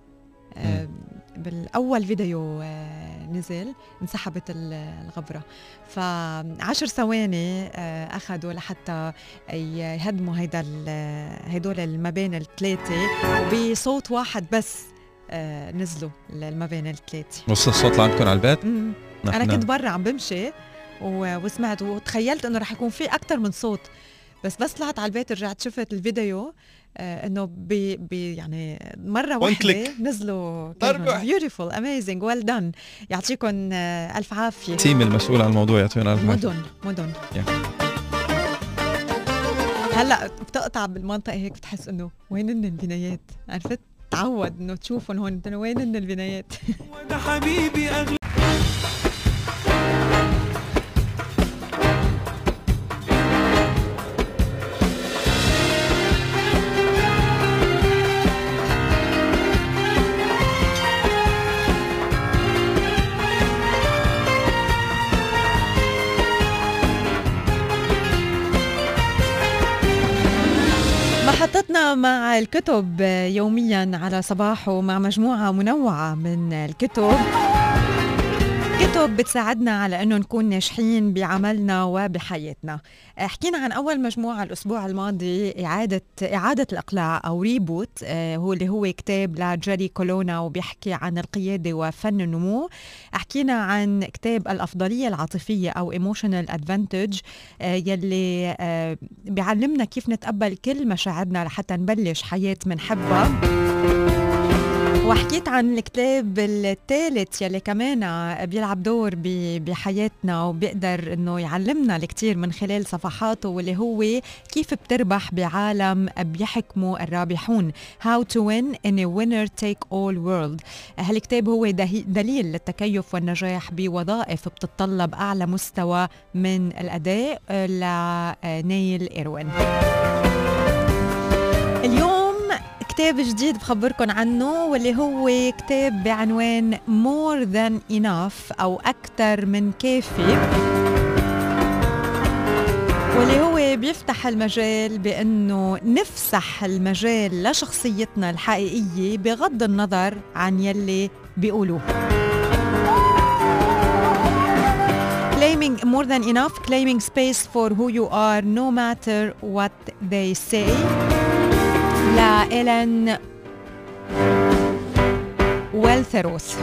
A: بالأول فيديو آه، نزل انسحبت الغبرة. فعشر ثواني أخذوا لحتى يهدموا هيدا هدول المباني الثلاثه وبصوت واحد بس آه، نزلوا المباني الثلاثه
B: وصل الصوت لعندكم على البيت؟
A: أنا كنت برا عم بمشي وسمعت وتخيلت إنه رح يكون في أكثر من صوت. بس بس طلعت على البيت رجعت شفت الفيديو آه إنه بي, بي يعني مرة واحدة نزلوا beautiful amazing well done يعطيكم آه ألف عافية.
B: team المسؤول عن الموضوع يعطينا ألف
A: مدن مدن. Yeah. هلأ بتقطع بالمنطقة هيك بتحس إنه وين البنايات؟ عرفت؟ تعود إنه تشوفهم هون وين البنايات؟ [laughs] حبيبي أغلى مع الكتب يوميا على صباحو مع مجموعة منوعة من الكتب. كتب بتساعدنا على أنه نكون ناجحين بعملنا وبحياتنا. حكينا عن أول مجموعة الأسبوع الماضي اعاده إعادة الإقلاع أو Reboot آه، هو اللي هو كتاب لجيري كولونا وبيحكي عن القيادة وفن النمو. حكينا عن كتاب الأفضلية العاطفية أو Emotional Advantage آه، يلي آه، بيعلمنا كيف نتقبل كل مشاعرنا لحتى نبلش حياة منحبها وحكيت عن الكتاب الثالث يلي كمان بيلعب دور بحياتنا وبيقدر إنه يعلمنا الكثير من خلال صفحاته واللي هو كيف بتربح بعالم بيحكموا الرابحون. How to win in a winner take all world. هالكتاب هو دليل للتكيف والنجاح بوظائف بتتطلب أعلى مستوى من الأداء لنيل إيروين. كتاب جديد بخبركن عنه واللي هو كتاب بعنوان More Than Enough أو أكثر من كافي واللي هو بيفتح المجال بأنه نفسح المجال لشخصيتنا الحقيقية بغض النظر عن يلي بيقولوه claiming more than enough, claiming space for who you are no matter what they say. لإيلين ويلثروث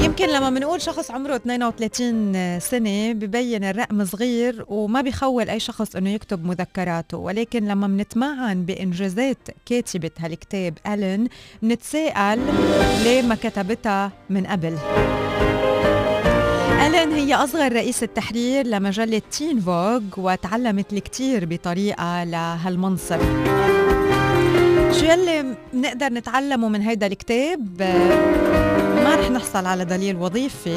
A: يمكن لما بنقول شخص عمره 32 سنة ببين الرقم صغير وما بيخول أي شخص أنه يكتب مذكراته ولكن لما بنتمعن بإنجازات كاتبة هالكتاب ألين بنتساءل ليه ما كتبتها من قبل. ألين هي أصغر رئيسة تحرير لمجلة تين فوغ وتعلمت الكثير بطريقة لهالمنصب شو يلي بنقدر نتعلمه من هيدا الكتاب؟ ما رح نحصل على دليل وظيفي.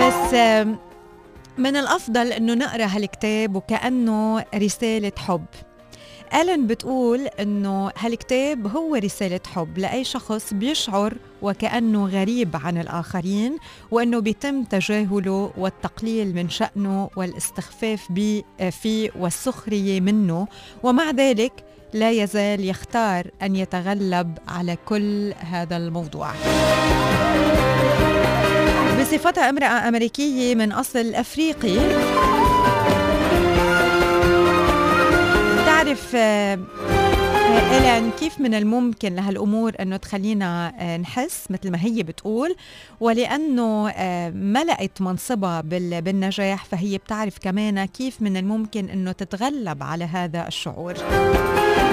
A: بس من الأفضل أنه نقرأ هالكتاب وكأنه رسالة حب. ألين بتقول إنه هالكتاب هو رسالة حب لأي شخص بيشعر وكأنه غريب عن الآخرين وأنه بيتم تجاهله والتقليل من شأنه والاستخفاف فيه والسخرية منه. ومع ذلك لا يزال يختار أن يتغلب على كل هذا الموضوع. بصفتها امرأة أمريكية من أصل أفريقي. بتعرف إلين كيف من الممكن لهالأمور أنه تخلينا آه، نحس مثل ما هي بتقول؟ ولأنه آه، ملأت منصبها بالنجاح فهي بتعرف كمان كيف من الممكن أنه تتغلب على هذا الشعور.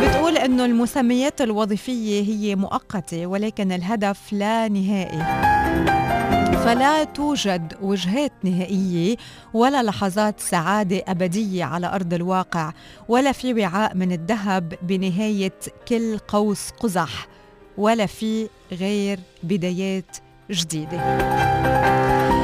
A: بتقول أنه المسميات الوظيفية هي مؤقتة ولكن الهدف لا نهائي. فلا توجد وجهات نهائية ولا لحظات سعادة أبدية على أرض الواقع ولا في وعاء من الذهب بنهاية كل قوس قزح ولا في غير بدايات جديدة.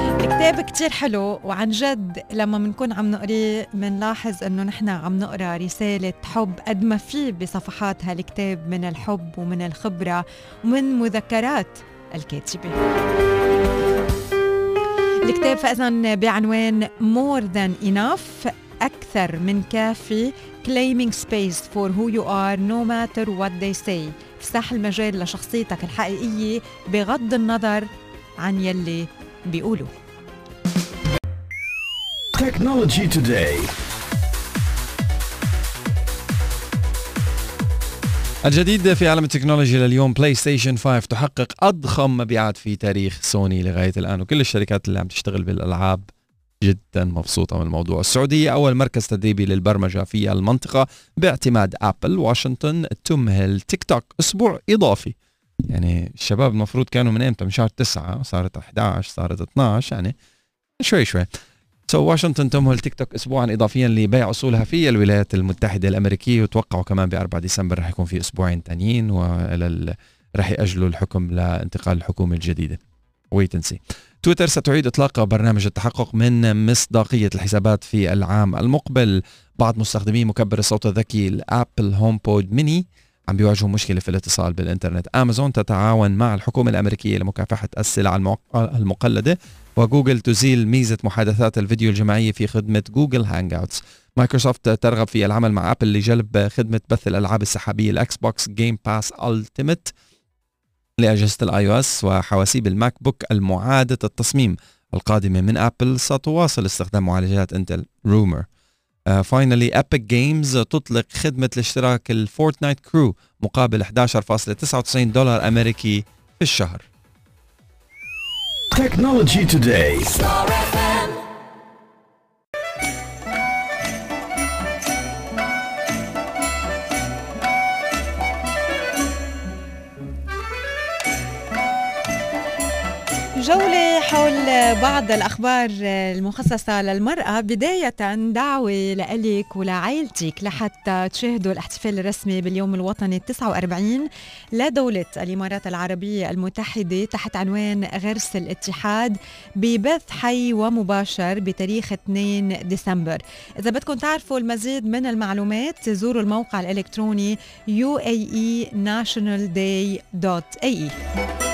A: الكتاب كتير حلو وعن جد لما بنكون عم نقريه بنلاحظ إنه نحن عم نقرأ رسالة حب قد ما في بصفحات هالكتاب من الحب ومن الخبرة ومن مذكرات الكاتبة. الكتاب فاذا بعنوان More Than Enough أكثر من كافي. Claiming space for who you are no matter what they say. افتح المجال لشخصيتك الحقيقية بغض النظر عن يلي بيقولوا.
B: الجديد في عالم التكنولوجيا لليوم PlayStation 5 تحقق أضخم مبيعات في تاريخ سوني لغاية الآن وكل الشركات اللي عم تشتغل بالألعاب جدا مبسوطة من الموضوع. السعودية أول مركز تدريبي للبرمجة في المنطقة باعتماد أبل واشنطن تمهل تيك توك أسبوع إضافي. يعني الشباب المفروض كانوا من إمتى؟ من شهر 9 صارت 11 صارت 12 يعني شوي شوي. so واشنطن تمهل تيك توك اسبوعا اضافيا لبيع أصولها في الولايات المتحدة. الامريكيه وتوقعوا كمان ب 4 ديسمبر رح يكون في أسبوعين ثانيين وإلى رح يأجلوا الحكم لانتقال الحكومة الجديدة. wait see تويتر ستعيد إطلاق برنامج التحقق من مصداقية الحسابات في العام المقبل. بعض مستخدمي مكبر الصوت الذكي ال Apple HomePod mini عم بيواجهوا مشكلة في الاتصال بالإنترنت. امازون تتعاون مع الحكومة الأمريكية لمكافحة السلع المقلدة. وجوجل تزيل ميزة محادثات الفيديو الجماعية في خدمة Google Hangouts مايكروسوفت ترغب في العمل مع أبل لجلب خدمة بث الألعاب السحابية ال Xbox Game Pass Ultimate لأجهزة ال iOS وحواسيب ال MacBook المعادة التصميم القادمة من أبل ستواصل استخدام معالجات Intel rumor finally Epic Games تطلق خدمة الاشتراك ال Fortnite Crew مقابل 11.99 دولار أمريكي في الشهر.
D: Technology Today.
A: جولة حول بعض الأخبار المخصصة للمرأة. بداية دعوة لإلك ولعائلتك لحتى تشاهدوا الاحتفال الرسمي باليوم الوطني 49 لدولة الإمارات العربية المتحدة تحت عنوان غرس الاتحاد ببث حي ومباشر بتاريخ 2 ديسمبر. إذا بدكم تعرفوا المزيد من المعلومات زوروا الموقع الإلكتروني uaenationalday.ae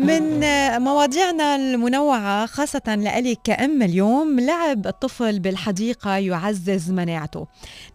A: من مواضيعنا المنوعة خاصة لإلي كأم اليوم لعب الطفل بالحديقة يعزز مناعته.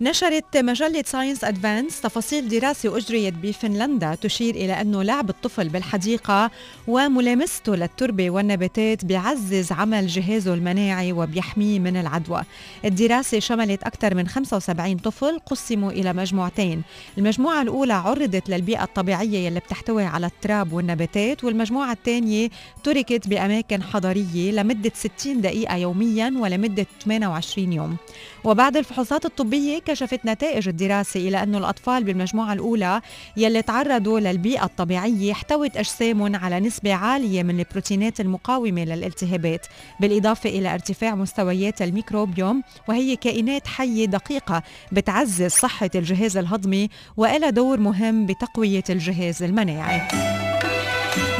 A: نشرت مجلة Science Advances تفاصيل دراسة أجريت بفنلندا تشير إلى أنه لعب الطفل بالحديقة وملامسته للتربة والنباتات بيعزز عمل جهازه المناعي وبيحميه من العدوى. الدراسة شملت أكثر من 75 طفل قسموا إلى مجموعتين. المجموعة الأولى عرضت للبيئة الطبيعية اللي بتحتوي على التراب والنباتات والمجموعة الثانية تركت بأماكن حضرية لمدة 60 دقيقة يوميا ولمدة 28 يوم. وبعد الفحوصات الطبية كشفت نتائج الدراسة إلى أن الأطفال بالمجموعة الأولى يلي تعرضوا للبيئة الطبيعية احتوت أجسامهم على نسبة عالية من البروتينات المقاومة للالتهابات بالإضافة إلى ارتفاع مستويات الميكروبيوم وهي كائنات حية دقيقة بتعزز صحة الجهاز الهضمي وإلى دور مهم بتقوية الجهاز المناعي.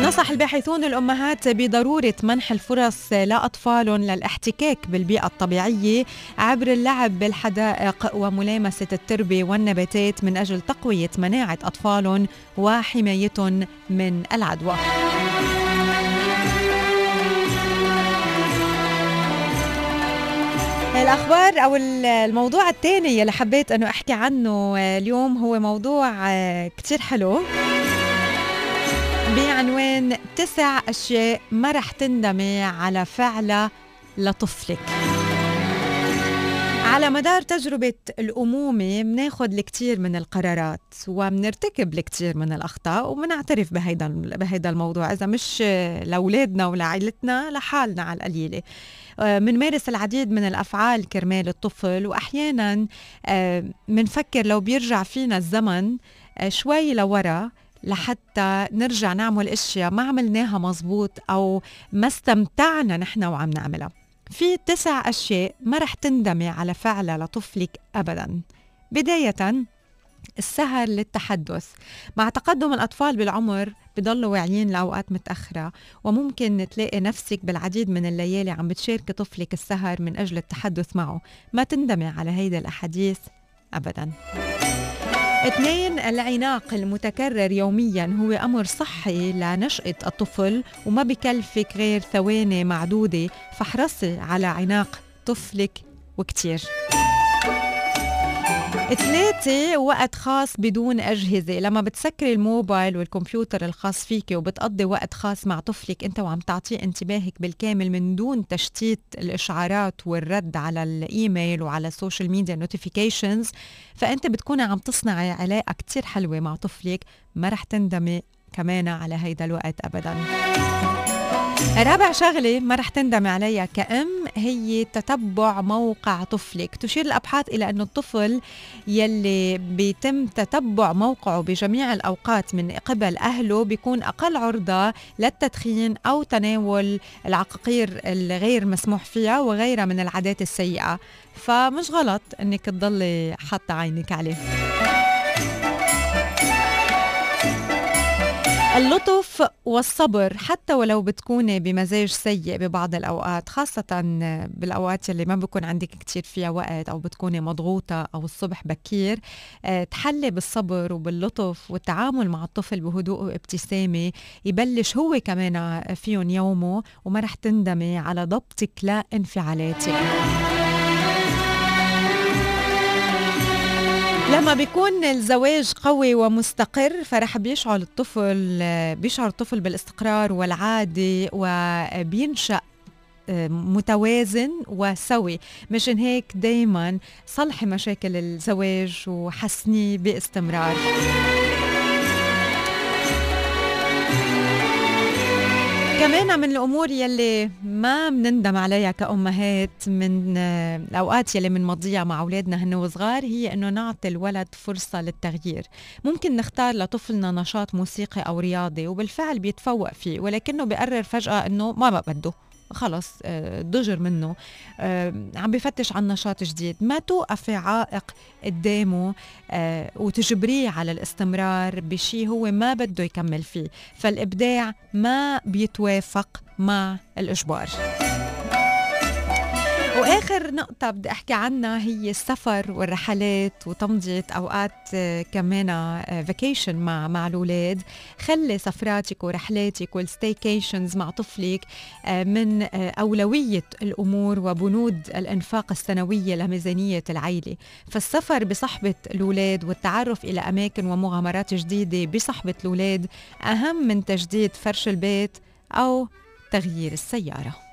A: نصح الباحثون الأمهات بضرورة منح الفرص لأطفالهم للاحتكاك بالبيئة الطبيعية عبر اللعب بالحدائق وملامسة التربة والنباتات من أجل تقوية مناعة أطفالهم وحمايتهم من العدوى. الأخبار أو الموضوع الثاني اللي حبيت أنه أحكي عنه اليوم هو موضوع كتير حلو بعنوان تسع أشياء ما رح تندمي على فعلها لطفلك. على مدار تجربة الأمومة بناخد الكثير من القرارات وبنرتكب الكثير من الأخطاء وبنعترف بهيدا بهيدا الموضوع إذا مش لأولادنا ولعائلتنا لحالنا على القليلة. بنمارس العديد من الأفعال كرمال الطفل وأحيانا بنفكر لو بيرجع فينا الزمن شوي لورا لحتى نرجع نعمل أشياء ما عملناها مزبوط أو ما استمتعنا نحن وعم نعملها. في تسع أشياء ما رح تندمي على فعلها لطفلك ابدا. بداية السهر للتحدث. مع تقدم الأطفال بالعمر بضلوا واعيين لأوقات متأخرة وممكن تلاقي نفسك بالعديد من الليالي عم بتشاركي طفلك السهر من أجل التحدث معه. ما تندمي على هيدا الأحاديث أبداً. اثنين العناق المتكرر يوميا هو أمر صحي لنشأة الطفل وما بكلفك غير ثواني معدودة فاحرصي على عناق طفلك وكتير. ثلاثة وقت خاص بدون أجهزة. لما بتسكري الموبايل والكمبيوتر الخاص فيك وبتقضي وقت خاص مع طفلك أنت وعم تعطيه انتباهك بالكامل من دون تشتيت الإشعارات والرد على الإيميل وعلى السوشيال ميديا notifications فأنت بتكوني عم تصنعي علاقة كتير حلوة مع طفلك. ما رح تندمي كمان على هيدا الوقت أبداً. رابع شغلة ما رح تندم عليها كأم هي تتبع موقع طفلك. تشير الأبحاث إلى أن الطفل يلي بيتم تتبع موقعه بجميع الأوقات من قبل أهله بيكون أقل عرضة للتدخين أو تناول العقاقير الغير مسموح فيها وغيرها من العادات السيئة. فمش غلط أنك تضلي حاطة عينك عليه. اللطف والصبر حتى ولو بتكوني بمزاج سيء ببعض الأوقات خاصة بالأوقات اللي ما بكون عندك كتير فيها وقت أو بتكوني مضغوطة أو الصبح بكير. آه، تحلي بالصبر وباللطف والتعامل مع الطفل بهدوء وابتسامة. يبلش هو كمان فيهم يومه وما رح تندمي على ضبطك لانفعالاتك. لما بيكون الزواج قوي ومستقر فرح بيشعر الطفل بيشعر الطفل بالاستقرار والعادة وبينشأ آه، متوازن وسوي. مشان هيك دايما صلحي مشاكل الزواج وحسنيه باستمرار. كمان من الأمور يلي ما بنندم عليها كأمهات من الاوقات يلي بنمضيها مع أولادنا هن وصغار هي إنه نعطي الولد فرصة للتغيير. ممكن نختار لطفلنا نشاط موسيقي أو رياضي وبالفعل بيتفوق فيه ولكنه بيقرر فجأة إنه ما بده. خلص آه، ضجر منه. آه، عم بفتش عن نشاط جديد. ما توقفي عائق قدامه آه، وتجبريه على الاستمرار بشيء هو ما بده يكمل فيه. فالإبداع ما بيتوافق مع الإجبار. وآخر نقطة بدي أحكي عنها هي السفر والرحلات وتمضية أوقات آه، كمان فيكيشن آه، مع مع الأولاد. خلي سفراتك ورحلاتك وال staycations مع طفلك آه، من أولوية الأمور وبنود الإنفاق السنوية لميزانية العيلة. فالسفر بصحبة الأولاد والتعرف إلى أماكن ومغامرات جديدة بصحبة الأولاد أهم من تجديد فرش البيت أو تغيير السيارة.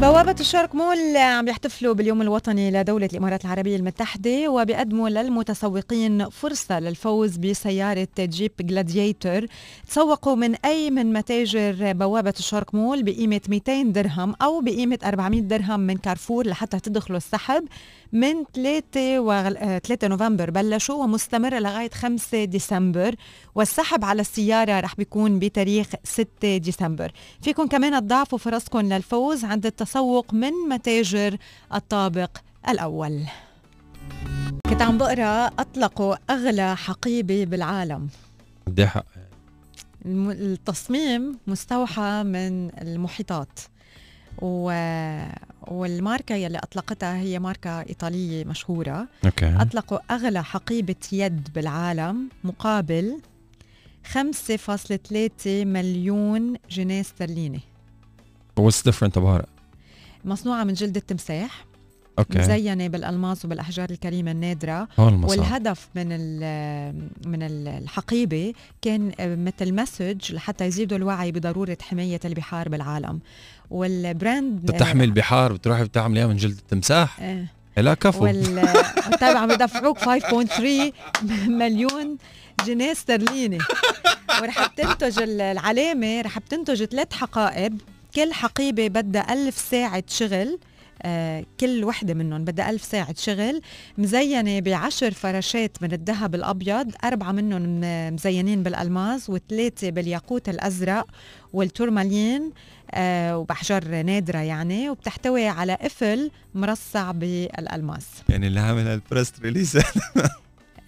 A: بوابة الشرق مول عم يحتفلوا باليوم الوطني لدولة الإمارات العربية المتحدة وبيقدموا للمتسوقين فرصة للفوز بسيارة جيب جلاديتور تسوقوا من أي من متاجر بوابة الشرق مول بقيمة 200 درهم أو بقيمة 400 درهم من كارفور لحتى تدخلوا السحب من 3 و 3 نوفمبر. بلشوا ومستمرة لغاية 5 ديسمبر والسحب على السيارة رح بيكون بتاريخ 6 ديسمبر. فيكم كمان تضاعفوا فرصكم للفوز عند التسوق من متاجر الطابق الأول. كنت عم بقرأ أطلقوا أغلى حقيبة بالعالم.
B: قد حق
A: التصميم مستوحى من المحيطات. و... والماركة يلي أطلقتها هي ماركة إيطالية مشهورة.
B: أوكي.
A: أطلقوا أغلى حقيبة يد بالعالم مقابل 5.3 مليون جنيه استرليني
B: What's different about it?
A: مصنوعة من جلد التمساح
B: أوكي.
A: مزينة بالألماس وبالاحجار
B: الكريمة النادرة.
A: والهدف من ال- من ال- الحقيبة كان مثل message لحتى يزيدوا الوعي بضرورة حماية البحار بالعالم. وال brand
B: بتحمي البحار بتروحي بتعمليها من جلد التمساح؟
A: آه،
B: لا كفو.
A: وال طيب عم يدفعوك 5.3 مليون جنيه استرليني ورح بتنتج ال- العلامة رح بتنتج ثلاث حقائب. كل حقيبة بدها ألف ساعة شغل آه كل وحدة منهم بدها ألف ساعة شغل مزينة بعشر فراشات من الذهب الأبيض أربعة منهم مزينين بالألماس وثلاثة بالياقوت الأزرق والتورمالين آه وبأحجار نادرة يعني وبتحتوي على قفل مرصع بالألماس
B: يعني اللي عامل ال press release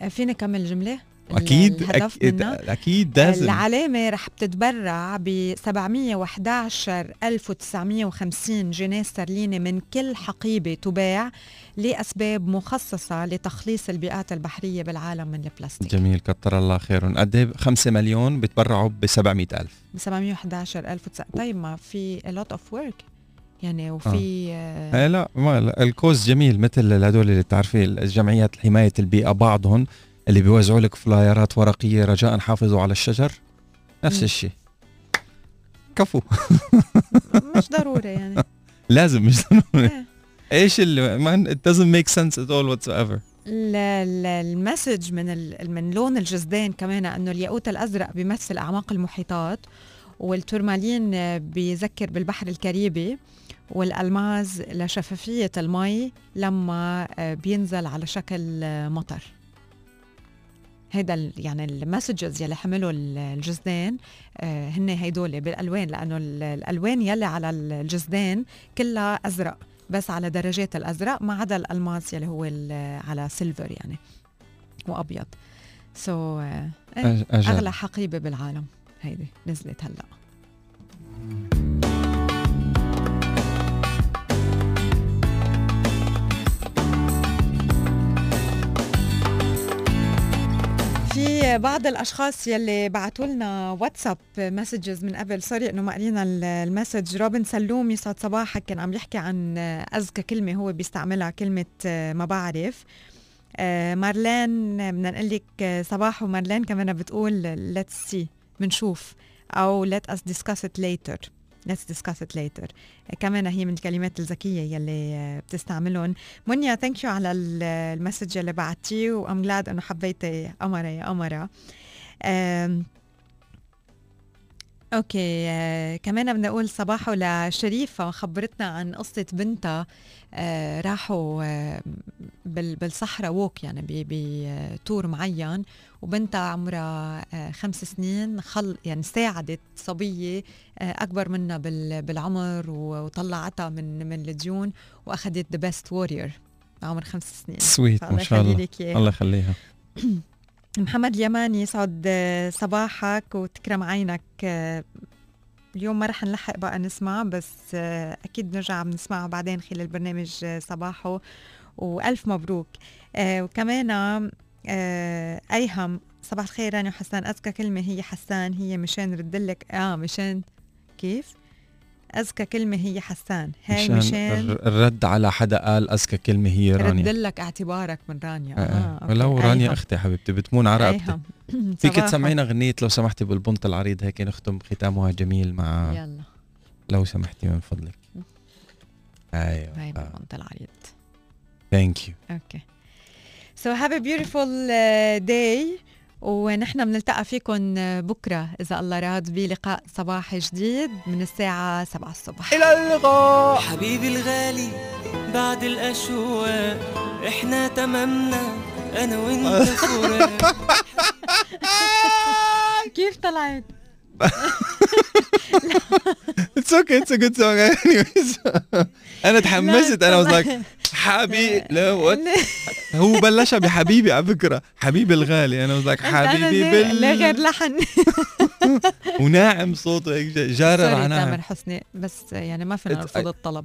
A: آه، فينا كمل جملة؟
B: أكيد
A: أكيد
B: أكيد لازم.
A: العلامة رح بتتبرع ب 711950 جنيه استرليني من كل حقيبة تباع لأسباب مخصصة لتخليص البيئات البحرية بالعالم من البلاستيك.
B: جميل كتر الله خيرهم. قد إيه؟ 5 مليون بتبرعوا ب 700000
A: ب 711000 طيب ما في a lot of work. يعني وفي آه.
B: إيه لا ما الكوز جميل مثل هدول اللي بتعرفي الجمعيات حماية البيئة بعضهم اللي بيوزعوا لك فلايرات ورقية رجاء حافظوا على الشجر نفس. الشيء. كفو. [laughs]
A: مش ضروري يعني. [laughs]
B: لازم مش ضروري.
A: إيه.
B: إيش اللي man it doesn't make sense at all whatsoever.
A: ال- ال- ال message من من لون الجزدان كمان إنه الياقوت الأزرق بيمثل أعماق المحيطات والتورمالين بيذكر بالبحر الكاريبي والألماز لشفافية المي لما آه، بينزل على شكل آه، مطر. هيدا يعني ال messages يلي حملوا ال- الجزدان آه، هن هيدول بالألوان لأنه ال- الألوان يلي على الجزدان كلها أزرق بس على درجات الأزرق ما عدا الألماس يلي هو على silver يعني وأبيض so so,
B: أج- أجل.
A: أغلى حقيبة بالعالم هيدي نزلت هلا في بعض الأشخاص يلي بعثوا لنا واتساب messages من قبل. sorry إنه ما قرينا ال- ال message روبن سلوم يسعد صباحك كان عم يحكي عن أذكى كلمة هو بيستعملها كلمة ما بعرف. آه، مارلين بدنا نقول لك صباح ومارلين كمان بتقول let's see بنشوف أو let us discuss it later. Let's discuss it later. كمان هي من الكلمات الذكية يلي بتستعملهم. منيا ثانك يو على ال- المسج اللي بعتيه وأم جلاد إنه حبيتي قمرة يا قمرة أوكي آه كمان بدنا نقول صباحو لشريفة خبرتنا عن قصة بنتها. آه راحوا آه بال بالصحراء ووك يعني بتور معين. وبنتها عمرها آه خمس سنين خل يعني ساعدت صبية آه أكبر منها بال بالعمر وطلعتها من من الديون وأخذت the best warrior عمر خمس سنين. sweet
B: ما شاء الله. الله يخليها. [clears throat]
A: محمد اليماني يسعد آه، صباحك وتكرم عينك. آه، اليوم ما رح نلحق بقى نسمع بس آه، أكيد نرجع بنسمعه بعدين خلال البرنامج آه، صباحو. وألف مبروك. وكمان أيهم صباح الخير راني وحسان أذكى كلمة هي حسان هي مشان ردلك. آه مشان. كيف؟ اذكى كلمة هي حسان هاي
B: مشان
A: مشان
B: الر- الرد على حدا قال اذكى كلمة هي رانيا
A: ردلك اعتبارك من رانيا
B: آه، آه.
A: أوكي.
B: ولو رانيا. أختي حبيبتي بتمون على رقبتي. [clears throat] فيك. تسمعينا أغنية لو سمحتي بالبنط العريض هيك نختم ختامها جميل مع
A: يلا
B: لو سمحتي من فضلك أيوه
A: هاي
B: آه.
A: بالبنط العريض
B: thank you
A: أوكي so have a beautiful day ونحن بنلتقى فيكم بكرة. إذا الله راد بلقاء صباحي جديد من الساعة 7 الصبح.
B: إلى اللقاء.
E: حبيبي الغالي بعد الأشواق إحنا تمامنا أنا وأنت فراق [laughs] [laughs]
A: كيف طلعت؟
B: it's okay it's a good song أنا تحمست. أنا was like حبيبي [laughs] لا what هو بلشها بحبيبي على فكرة. حبيبي الغالي. أنا was like حبيبي
A: لا غير
B: بال
A: لحن. [laughs]
B: وناعم صوته هيك جارر
A: sorry
B: عنها
A: تامر حسني بس يعني ما فينا نرفض الطلب.